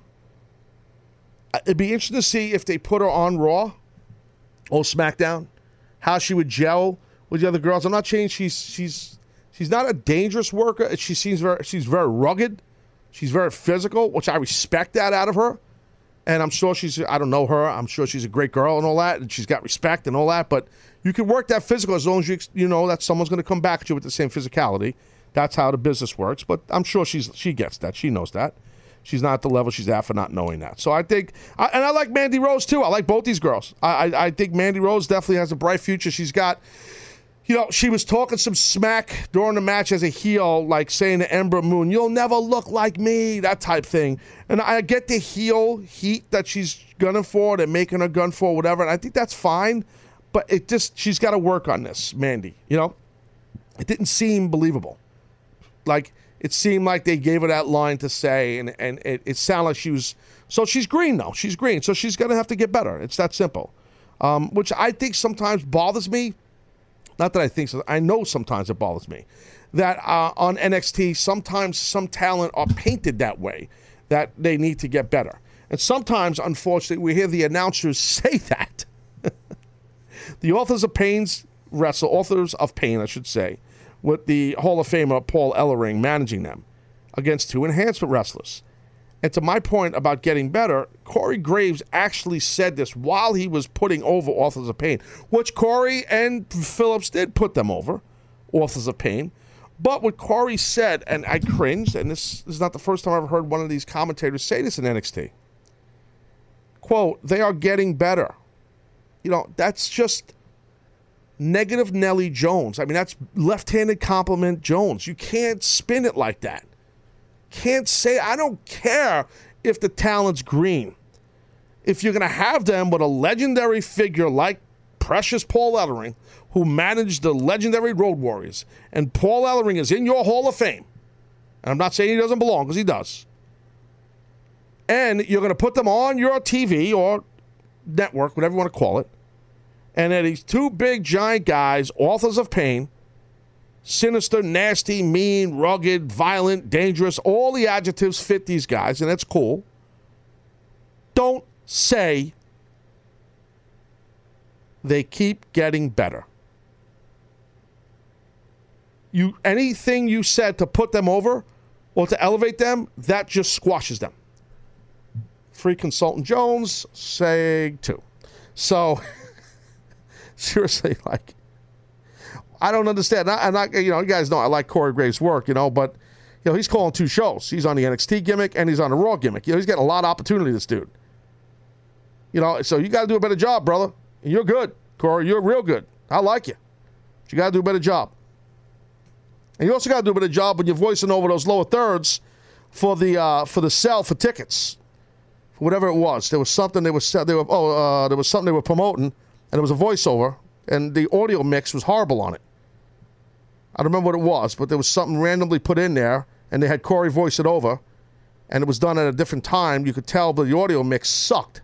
Uh, It'd be interesting to see if they put her on Raw or SmackDown, how she would gel with the other girls. I'm not saying she's she's she's not a dangerous worker. She seems very she's very rugged. She's very physical, which I respect that out of her. And I'm sure she's I don't know her. I'm sure she's a great girl and all that, and she's got respect and all that. But you can work that physical as long as you you know that someone's going to come back at you with the same physicality. That's how the business works. But I'm sure she's she gets that. She knows that. She's not at the level she's at for not knowing that. So I think, I, and I like Mandy Rose too. I like both these girls. I, I, I think Mandy Rose definitely has a bright future. She's got, you know, she was talking some smack during the match as a heel, like saying to Ember Moon, "You'll never look like me," that type thing. And I get the heel heat that she's gunning for, they're making her gun for, whatever. And I think that's fine, but it just she's got to work on this, Mandy. You know, it didn't seem believable. Like it seemed like they gave her that line to say, and and it, it sounded like she was. So she's green though. She's green, so she's gonna have to get better. It's that simple. Um, which I think sometimes bothers me. Not that I think so. I know sometimes it bothers me that uh, on NXT sometimes some talent are painted that way that they need to get better, and sometimes unfortunately we hear the announcers say that. the authors of pains wrestle authors of pain, I should say with the Hall of Famer Paul Ellering managing them against two enhancement wrestlers. And to my point about getting better, Corey Graves actually said this while he was putting over Authors of Pain, which Corey and Phillips did put them over, Authors of Pain. But what Corey said, and I cringed, and this, is not the first time I've heard one of these commentators say this in NXT. Quote, they are getting better. You know, that's just negative Nelly Jones. I mean, that's left handed compliment Jones. You can't spin it like that. Can't say, I don't care if the talent's green. If you're going to have them with a legendary figure like Precious Paul Ellering, who managed the legendary Road Warriors, and Paul Ellering is in your Hall of Fame, and I'm not saying he doesn't belong because he does, and you're going to put them on your TV or network, whatever you want to call it, and these two big giant guys, authors of pain, sinister, nasty, mean, rugged, violent, dangerous, all the adjectives fit these guys, and that's cool. Don't say they keep getting better. You anything you said to put them over or to elevate them, that just squashes them. Free consultant Jones, say two. So seriously, like, I don't understand. And I, you know, you guys know I like Corey Graves' work, you know, but you know he's calling two shows. He's on the NXT gimmick and he's on the Raw gimmick. You know, he's getting a lot of opportunity. This dude. You know, so you got to do a better job, brother. And you're good, Corey. You're real good. I like you. But you got to do a better job. And you also got to do a better job when you're voicing over those lower thirds for the uh, for the sell for tickets, for whatever it was. There was something they were they were oh uh, there was something they were promoting, and it was a voiceover, and the audio mix was horrible on it. I don't remember what it was, but there was something randomly put in there, and they had Corey voice it over, and it was done at a different time. You could tell, the audio mix sucked.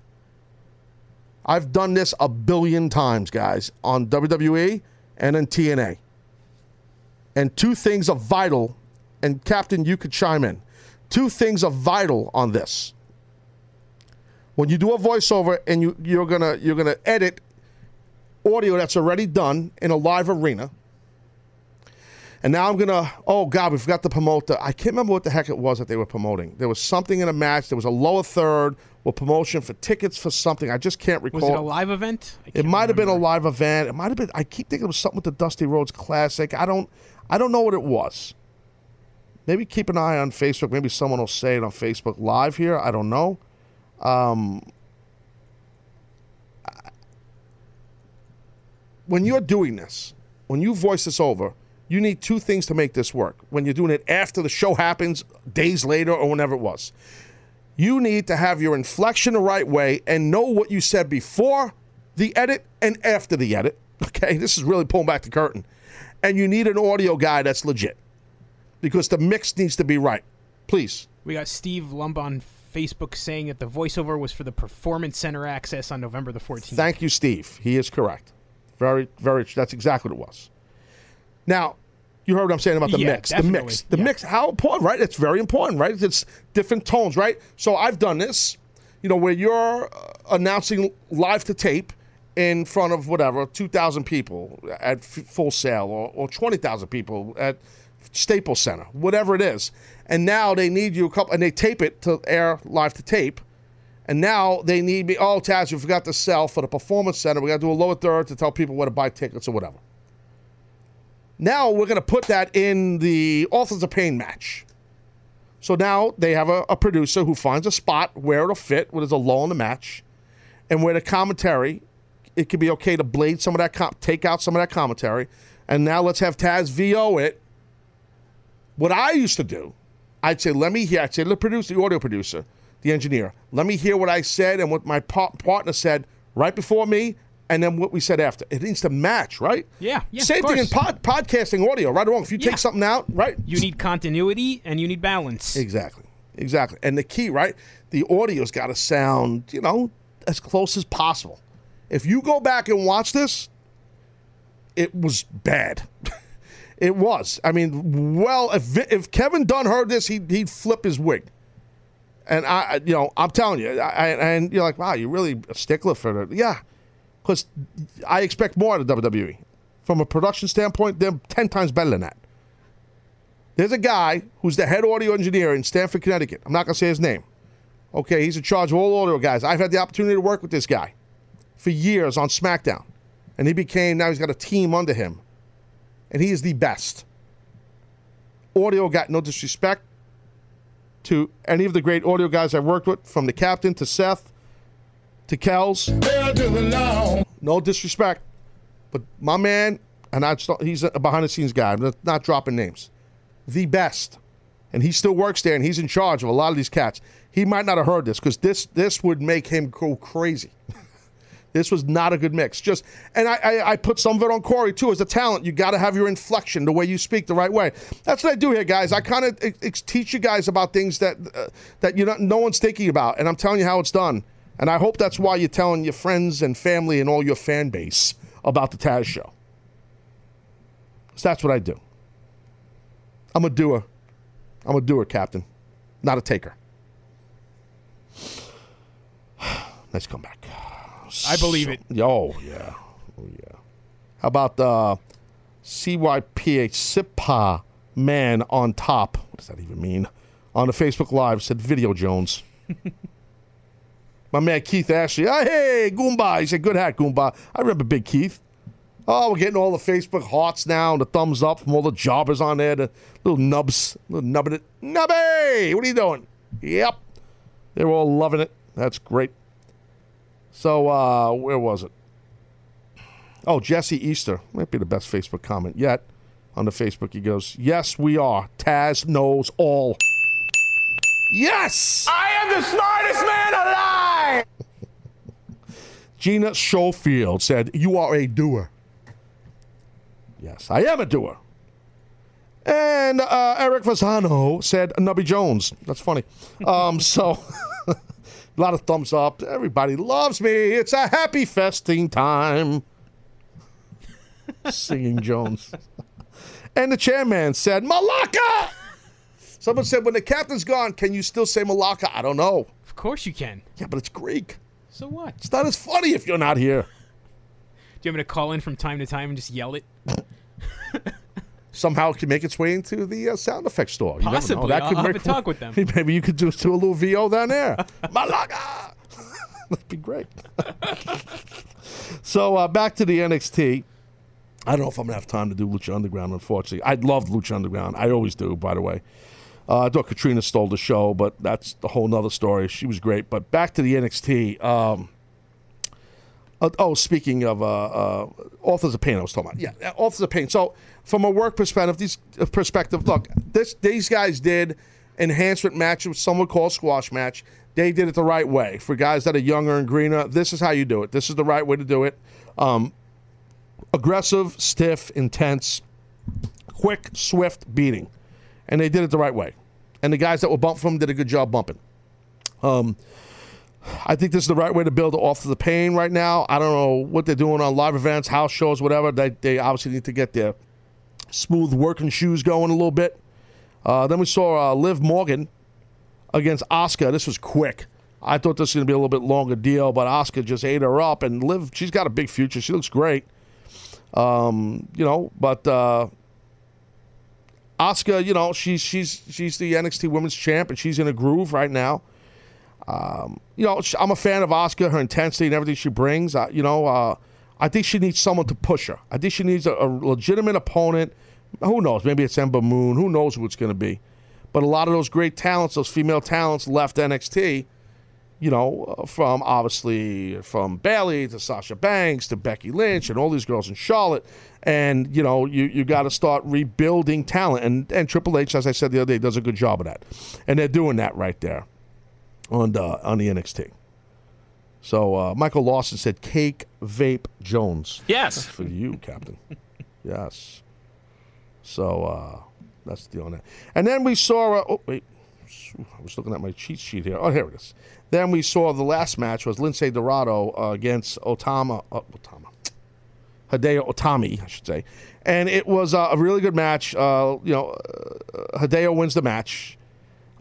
I've done this a billion times, guys, on WWE and in TNA. And two things are vital, and Captain, you could chime in. Two things are vital on this. When you do a voiceover and you, you're gonna you're gonna edit audio that's already done in a live arena. And now I'm gonna. Oh God, we forgot to promote the. I can't remember what the heck it was that they were promoting. There was something in a match. There was a lower third or promotion for tickets for something. I just can't recall. Was it a live event? It might have been a live event. It might have been. I keep thinking it was something with the Dusty Rhodes Classic. I don't. I don't know what it was. Maybe keep an eye on Facebook. Maybe someone will say it on Facebook Live here. I don't know. Um, when you're doing this, when you voice this over, you need two things to make this work. When you're doing it after the show happens, days later, or whenever it was, you need to have your inflection the right way and know what you said before the edit and after the edit. Okay, this is really pulling back the curtain. And you need an audio guy that's legit because the mix needs to be right. Please. We got Steve Lumb on Facebook saying that the voiceover was for the Performance Center access on November the 14th. Thank you, Steve. He is correct. Very, very. That's exactly what it was. Now, you heard what I'm saying about the Yeah, mix. The mix. The mix. How important, right? It's very important, right? It's different tones, right? So I've done this, you know, where you're uh, announcing live to tape in front of whatever 2,000 people at Full Sail or, or 20,000 people at Staples Center, whatever it is. And now they need you a couple, and they tape it to air live to tape. And now they need me. Oh, Taz, we forgot to sell for the performance center. We got to do a lower third to tell people where to buy tickets or whatever. Now we're going to put that in the Authors of Pain match. So now they have a, a producer who finds a spot where it'll fit, where there's a lull in the match, and where the commentary, it could be okay to blade some of that, com- take out some of that commentary, and now let's have Taz VO it. What I used to do, I'd say, let me hear, I'd say the producer, the audio producer, the engineer, let me hear what I said and what my pa- partner said right before me, and then what we said after. It needs to match, right? Yeah, yeah. Same thing in pod- podcasting audio, right or wrong. If you Yeah. take something out, right? You need continuity and you need balance. Exactly. Exactly. And the key, right? The audio's got to sound, you know, as close as possible. If you go back and watch this, it was bad. it was. I mean, well, if if Kevin Dunn heard this, he'd, he'd flip his wig. And I, I- you know, I'm telling you, I, and you're like, wow, you're really a stickler for it. Yeah, because I expect more out of WWE. From a production standpoint, they're ten times better than that. There's a guy who's the head audio engineer in Stamford, Connecticut. I'm not to say his name. Okay, he's in charge of all audio guys. I've had the opportunity to work with this guy for years on SmackDown. And he became, now he's got a team under him. And he is the best. Audio guy, no disrespect to any of the great audio guys I've worked with, from the captain to Seth to Kells. No disrespect. But my man, and I he's a behind the scenes guy, I'm not- dropping names the best, and he still works there, and he's in charge of a lot of these cats. He might not have heard this because this this would make him go crazy. this was not a good mix. Just and I, I I put some of it on Corey too as a talent. You got to have your inflection, the way you speak, the right way. That's what I do here, guys. I kind of teach you guys about things that uh, that you no one's thinking about, and I'm telling you how it's done. And I hope that's why you're telling your friends and family and all your fan base about the Taz show. So that's what I do. I'm a doer. I'm a doer, Captain, not a taker. Let's come back. I believe it. Oh yeah, oh yeah. How about uh, the CYPH SIPA man on top? What does that even mean? On the Facebook Live said Video Jones. My man Keith Ashley. Oh, hey, Goomba. He said, good hat, Goomba. I remember Big Keith. Oh, we're getting all the Facebook hearts now and the thumbs up from all the jobbers on there, the little nubs, little nubbing it. Nubby, what are you doing? Yep. They're all loving it. That's great. So, uh, where was it? Oh, Jesse Easter. Might be the best Facebook comment yet. On the Facebook, he goes, Yes, we are. Taz knows all. Yes! I am the smartest man alive! Gina Schofield said, You are a doer. Yes, I am a doer. And uh, Eric Fasano said, Nubby Jones. That's funny. Um, so, a lot of thumbs up. Everybody loves me. It's a happy festing time. Singing Jones. And the chairman said, Malaka! Someone said, when the captain's gone, can you still say Malaka? I don't know. Of course you can. Yeah, but it's Greek. So what? It's not as funny if you're not here. Do you want me to call in from time to time and just yell it? Somehow it can make its way into the uh, sound effects store. You never know. Possibly. That I'll- could I'll have a talk with them. Maybe you could do, do a little VO down there. Malaka! That'd be great. so uh, back to the NXT. I don't know if I'm gonna have time to do Lucha Underground. Unfortunately, I loved Lucha Underground. I always do. By the way, uh, I thought Katrina stole the show, but that's a whole nother story. She was great. But back to the NXT. Um, uh, oh, speaking of uh, uh, authors of pain, I was talking about. Yeah, uh, authors of pain. So, from a work perspective, these uh, perspective, look, this these guys did enhancement match, which some would call squash match. They did it the right way. For guys that are younger and greener, this is how you do it. This is the right way to do it. Um, aggressive, stiff, intense, quick, swift beating, and they did it the right way. And the guys that were bumped from did a good job bumping. Um, I think this is the right way to build off of the pain right now. I don't know what they're doing on live events, house shows, whatever. They, they obviously need to get their smooth working shoes going a little bit. Uh, then we saw uh, Liv Morgan against Asuka. This was quick. I thought this was going to be a little bit longer deal, but Asuka just ate her up. And Liv, she's got a big future. She looks great. Um, you know, but uh, Asuka, you know, she's she's she's the NXT Women's Champ, and she's in a groove right now. Um, you know, I'm a fan of Asuka, her intensity and everything she brings. Uh, you know, uh, I think she needs someone to push her. I think she needs a, a legitimate opponent. Who knows? Maybe it's Ember Moon. Who knows who it's going to be? But a lot of those great talents, those female talents, left NXT. You know, uh, from obviously from Bayley to Sasha Banks to Becky Lynch and all these girls in Charlotte, and you know, you you got to start rebuilding talent. And and Triple H, as I said the other day, does a good job of that, and they're doing that right there on the, on the NXT. So uh, Michael Lawson said, "Cake Vape Jones." Yes. That's for you, Captain. yes. So uh, that's the deal on that. And then we saw. Uh, oh wait, I was looking at my cheat sheet here. Oh, here it is. Then we saw the last match was Lince Dorado uh, against Itami. Uh, Itami. Hideo Itami, I should say. And it was uh, a really good match. Uh, you know, uh, Hideo wins the match.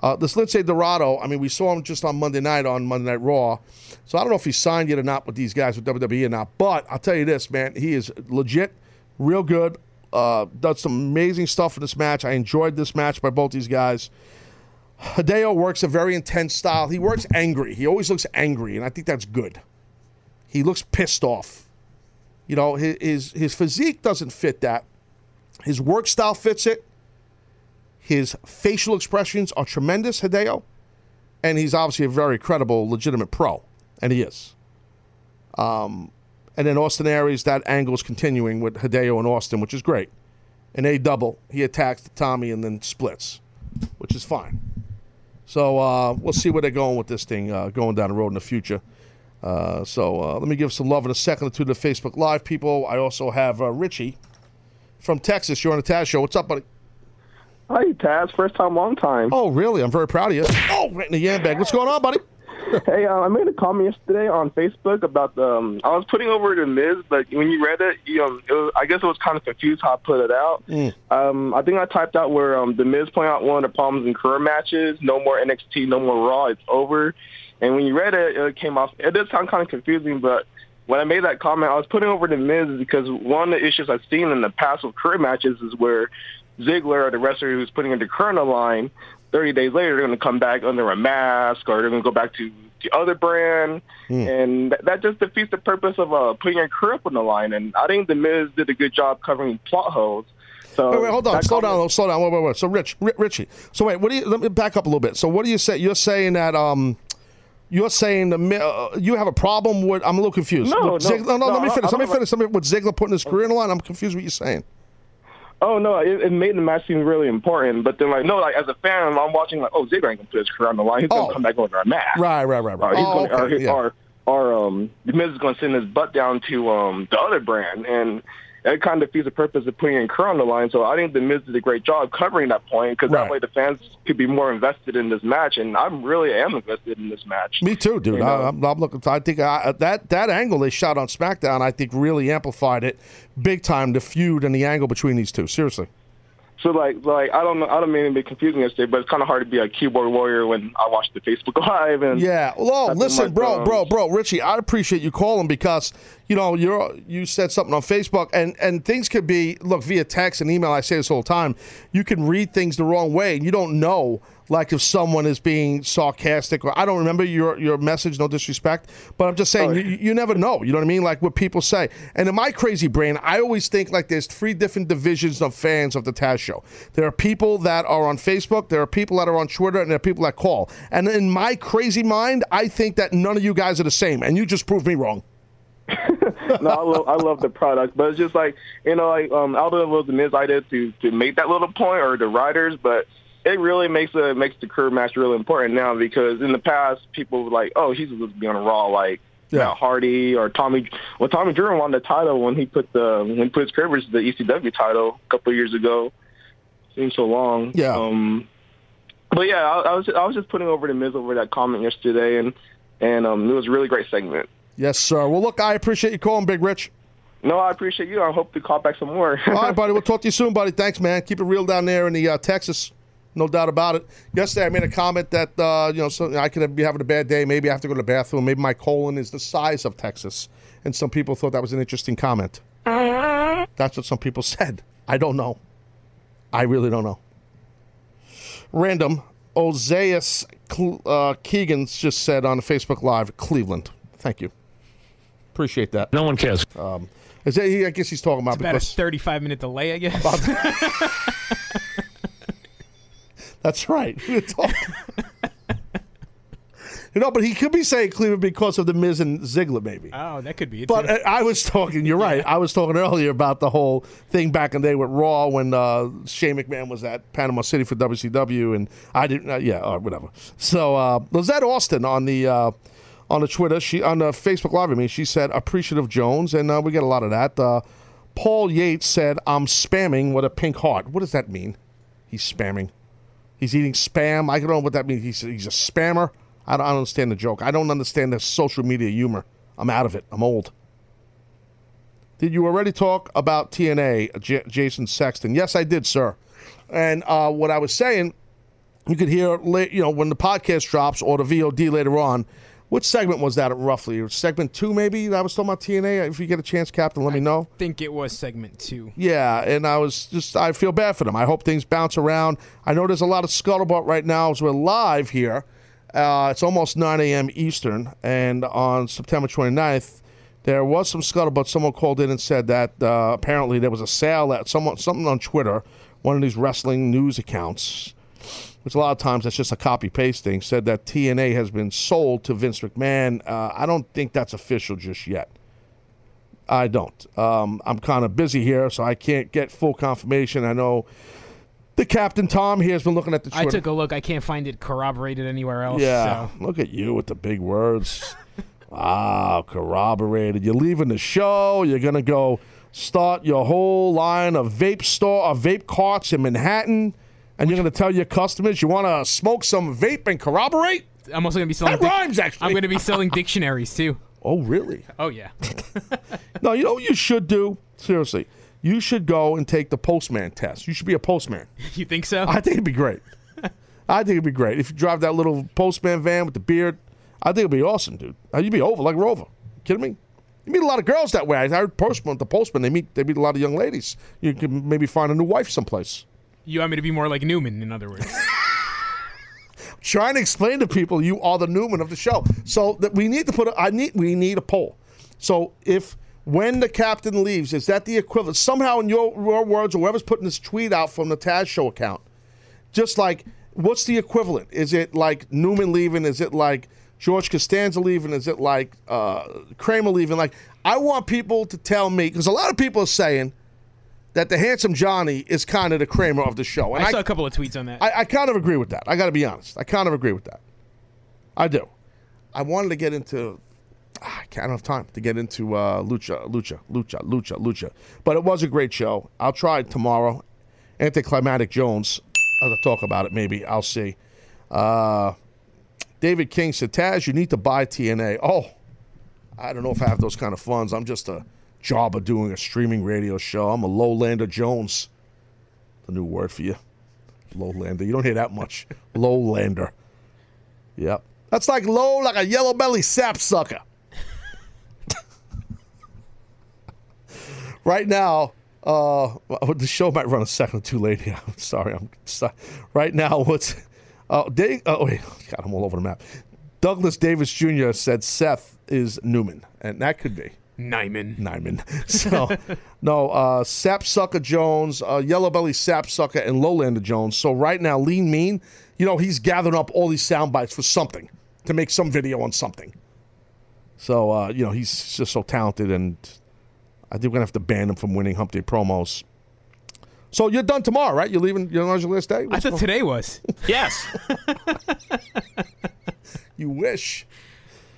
Uh, this Lince Dorado, I mean, we saw him just on Monday night on Monday Night Raw. So I don't know if he signed yet or not with these guys with WWE or not. But I'll tell you this, man, he is legit, real good. Uh, does some amazing stuff in this match. I enjoyed this match by both these guys. Hideo works a very intense style. He works angry. He always looks angry, and I think that's good. He looks pissed off. You know, his his, physique doesn't fit that. His work style fits it. His facial expressions are tremendous, Hideo. And he's obviously a very credible, legitimate pro. And he is. Um, and then Austin Aries, that angle is continuing with Hideo and Austin, which is great. And a double. He attacks Tommy and then splits, which is fine. So uh, we'll see where they're going with this thing uh, going down the road in the future. Uh, so uh, let me give some love in a second or two to the Facebook Live people. I also have uh, Richie from Texas. You're on the Taz Show. What's up, buddy? Hi, Taz. First time, long time. Oh, really? I'm very proud of you. Oh, right in the yam bag. What's going on, buddy? hey, uh, I made a comment yesterday on Facebook about the. Um, I was putting over the Miz, but when you read it, you um, it was, I guess it was kind of confused how I put it out. Mm. Um, I think I typed out where um, the Miz pointed out one of the problems in career matches: no more NXT, no more Raw. It's over. And when you read it, it came off. It did sound kind of confusing, but when I made that comment, I was putting over the Miz because one of the issues I've seen in the past with career matches is where Ziggler or the wrestler who's putting in the current line, 30 days later, they're going to come back under a mask or they're going to go back to the other brand. And that, that just defeats the purpose of uh, putting your career up on the line. And I think The Miz did a good job covering plot holes. So wait, wait, hold on. Slow down. Slow down. Wait, wait, wait. So, Rich, Ri- Richie. So, wait. What do you? Let me back up a little bit. So, what do you say? You're saying that um, you're saying the uh, you have a problem with. I'm a little confused. No, no, Ziggler- no, no, no, Let me finish. Let me finish. Let me, with Ziggler putting his career in the line, I'm confused. What you're saying? Oh no, it, it made the match seem really important. But then, like, no, like as a fan, I'm watching like, oh, Ziggler ain't gonna put his career on the line. He's gonna Oh. come back under a mask. Right, right, right, right. Or he's Oh, gonna, okay, he- yeah. or, or um, the Miz is gonna send his butt down to um the other brand, and that kind of defeats the purpose of putting in career on the line. So I think the Miz did a great job covering that point because Right. that way the fans could be more invested in this match, and I'm really am invested in this match. Me too, dude. You know? I, I'm, I'm looking. I think I, that that angle they shot on SmackDown, I think, really amplified it big time. The feud and the angle between these two. Seriously. So like, like I don't know, I don't mean to be confusing yesterday, but it's kind of hard to be a keyboard warrior when I watch the Facebook Live and Yeah. Well, listen, bro, bro, bro, Richie, I appreciate you calling because you know you're you said something on Facebook, and and things could be look via text and email. I say this all the time. You can read things the wrong way, and you don't know. Like if someone is being sarcastic, or I don't remember your your message. No disrespect, but I'm just saying you, you never know. You know what I mean? Like what people say. And in my crazy brain, I always think like there's three different divisions of fans of the Taz Show. There are people that are on Facebook, there are people that are on Twitter, and there are people that call. And in my crazy mind, I think that none of you guys are the same, and you just proved me wrong. no, I love I love the product, but it's just like you know, like um, I don't know if it was the Miz idea to to make that little point or the writers, but it really makes a makes the curb match really important now because in the past people were like, oh, he's supposed to be on a Raw like Matt Hardy or Tommy. Well, Tommy Dreamer won the title when he put the when he put his versus the ECW title a couple of years ago. Seems so long. Yeah. Um, but yeah, I, I was I was just putting over the Miz over that comment yesterday, and and um, it was a really great segment. Yes, sir. Well, look, I appreciate you calling, Big Rich. No, I appreciate you. I hope to call back some more. All right, buddy. We'll talk to you soon, buddy. Thanks, man. Keep it real down there in the uh, Texas. No doubt about it. Yesterday, I made a comment that uh, you know so I could be having a bad day. Maybe I have to go to the bathroom. Maybe my colon is the size of Texas, and some people thought that was an interesting comment. That's what some people said. I don't know. I really don't know. Random. Ozeus Cle- uh, Keegan's just said on Facebook Live, Cleveland. Thank you. Appreciate that. No one cares. Um, is that, he, I guess he's talking about It's about because a 35 minute delay, I guess. That's right. You know, but he could be saying Cleveland because of the Miz and Ziggler, maybe. oh, that could be it. But too. I was talking. You're right. I was talking earlier about the whole thing back in the day with Raw when uh, Shane McMahon was at Panama City for WCW, and I didn't. Uh, yeah, or whatever. So uh, Lizette Austin on the uh, on the Twitter, she on the Facebook Live. I mean, she said appreciative Jones, and uh, we get a lot of that. Uh, Paul Yates said, "I'm spamming with a pink heart." What does that mean? He's spamming. He's eating spam. I don't know what that means. He's, he's a spammer. I don't, I don't understand the joke. I don't understand the social media humor. I'm out of it. I'm old. Did you already talk about TNA, J- Jason Sexton? Yes, I did, sir. And uh, what I was saying, you could hear, you know, when the podcast drops or the VOD later on. What segment was that roughly? Segment two, maybe? That was talking about TNA. If you get a chance, Captain, let me know. think it was segment two. Yeah, and I was just, I feel bad for them. I hope things bounce around. I know there's a lot of scuttlebutt right now as we're live here. Uh, it's almost 9 a.m. Eastern, and on September 29th, there was some scuttlebutt. Someone called in and said that uh, apparently there was a sale at someone, something on Twitter, one of these wrestling news accounts, which a lot of times that's just a copy paste thing, said that TNA has been sold to Vince McMahon. Uh, I don't think that's official just yet. I don't. Um, I'm kind of busy here, so I can't get full confirmation. I know the Captain Tom here has been looking at the I took a look. I can't find it corroborated anywhere else. yeah, So. look at you with the big words. wow, corroborated. You're leaving the show. You're gonna go start your whole line of vape store, of vape carts in Manhattan, and you're gonna tell your customers you want to smoke some vape and corroborate. I'm also going to be selling. That rhymes, actually. I'm going to be selling dictionaries too. Oh, really? Oh yeah. No, you know what you should do? Seriously. You should go and take the postman test. You should be a postman. You think so? I think it'd be great. I think it'd be great. If you drive that little postman van with the beard, I think it'd be awesome, dude. Uh, You'd be over like Rover. kidding me? You meet a lot of girls that way. I heard postman, the postman, they meet they meet a lot of young ladies. You can maybe find a new wife someplace. You want me to be more like Newman, in other words. trying to explain to people you are the Newman of the show. So that we need to put a, I need we need a poll. So if when the captain leaves, is that the equivalent somehow in your, your words or whoever's putting this tweet out from the Taz show account? Just like what's the equivalent? Is it like Newman leaving? Is it like George Costanza leaving? Is it like uh, Kramer leaving? Like I want people to tell me because a lot of people are saying that the handsome Johnny is kind of the Kramer of the show. I saw a couple of tweets on that. I, I kind of agree with that. I got to be honest. I kind of agree with that. I do. I wanted to get into. ah, I can't have time to get into uh, lucha, lucha, lucha, lucha, lucha. But it was a great show. I'll try it tomorrow. Anticlimactic Jones. I'll talk about it. Maybe I'll see. Uh, David King said, "Taz, you need to buy TNA." Oh, I don't know if I have those kind of funds. I'm just a job of doing a streaming radio show. I'm a lowlander Jones. The new word for you. Lowlander. You don't hear that much. Lowlander. Yep. That's like low, like a yellow belly sapsucker. right now, uh, the show might run a second or two late here. I'm sorry. I'm sorry. Right now, what's. Uh, Dave, oh, wait. God, I'm all over the map. Douglas Davis Jr. said Seth is Newman, and that could be. Nyman. Nyman. So, no, uh, Sapsucker Jones, uh, Yellow Belly Sapsucker, and Lowlander Jones. So, right now, Lean Mean, you know, he's gathering up all these sound bites for something to make some video on something. So, uh, you know, he's just so talented, and I think we're going to have to ban him from winning Hump Day promos. So, you're done tomorrow, right? You're leaving, you're on your last day? I thought today was. Yes. You wish.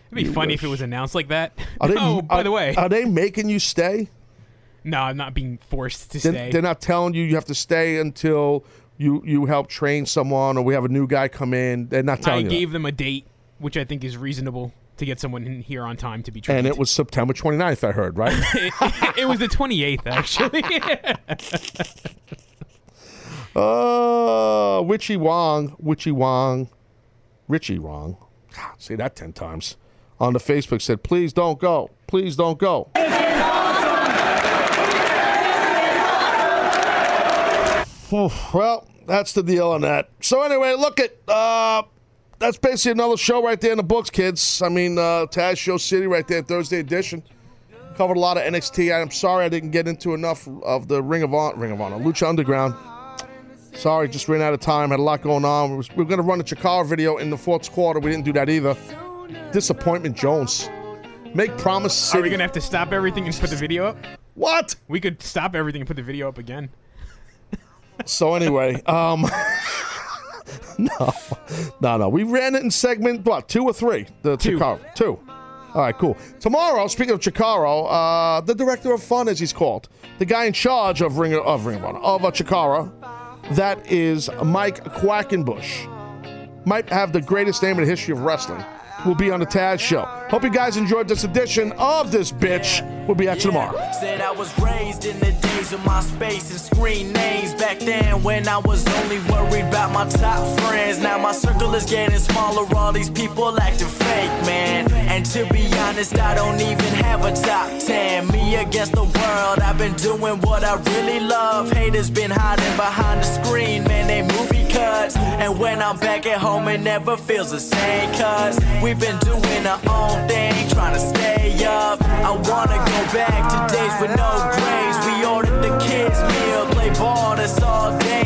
It'd be You funny if it was announced like that. Are they, oh, by are- the way. Are they making you stay? no, I'm not being forced to They're, stay. they're not telling you you have to stay until you you help train someone or we have a new guy come in. They're not I telling you. gave them a date, which I think is reasonable to get someone in here on time to be trained. And it was September 29th, I heard, right? it, it was the 28th, actually. uh, Witchy Wong, Witchy Wong, Richie Wong. God, say that 10 times. On the Facebook said, please don't go. Please don't go. Well, that's the deal on that. So anyway, look at uh that's basically another show right there in the books, kids. I mean, uh Taz Show City right there, Thursday edition. Covered a lot of NXT. I'm sorry I didn't get into enough of the Ring of Honor, Ring of Honor, Lucha Underground. Sorry, just ran out of time. Had a lot going on. We were going to run a Chikara video in the fourth quarter. We didn't do that either. Disappointment, Jones. Make Promise City. Are we going to have to stop everything and put the video up? What? We could stop everything and put the video up again. So anyway, um, no, no, no. We ran it in segment what two or three? The Two. Chikara two. All right, cool. Tomorrow, speaking of Chikara, uh, the director of fun, as he's called, the guy in charge of Ring of Ring of Honor of uh, Chikara, that is Mike Quackenbush. Might have the greatest name in the history of wrestling. Will be on the Taz Show. Hope you guys enjoyed this edition of this bitch. We'll be at you tomorrow. Said I was raised in the days of MySpace and screen names. Back then, when I was only worried about my top friends. Now my circle is getting smaller. All these people acting fake, man. And to be honest, I don't even have a top 10. Me against the world. I've been doing what I really love. Haters been hiding behind the screen, man. They movie cuts. And when I'm back at home, it never feels the same. Cause been doing our own thing, trying to stay up. I wanna go back to days with no grades. We ordered the kids' meal, play ball, that's all day.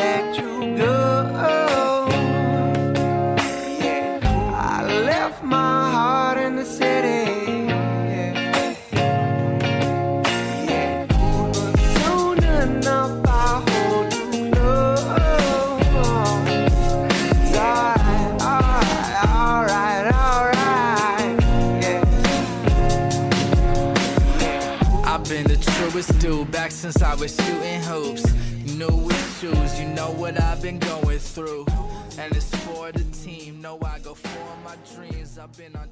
dude back since I was shooting hoops. New issues, you know what I've been going through. And it's for the team, know I go for my dreams. I've been on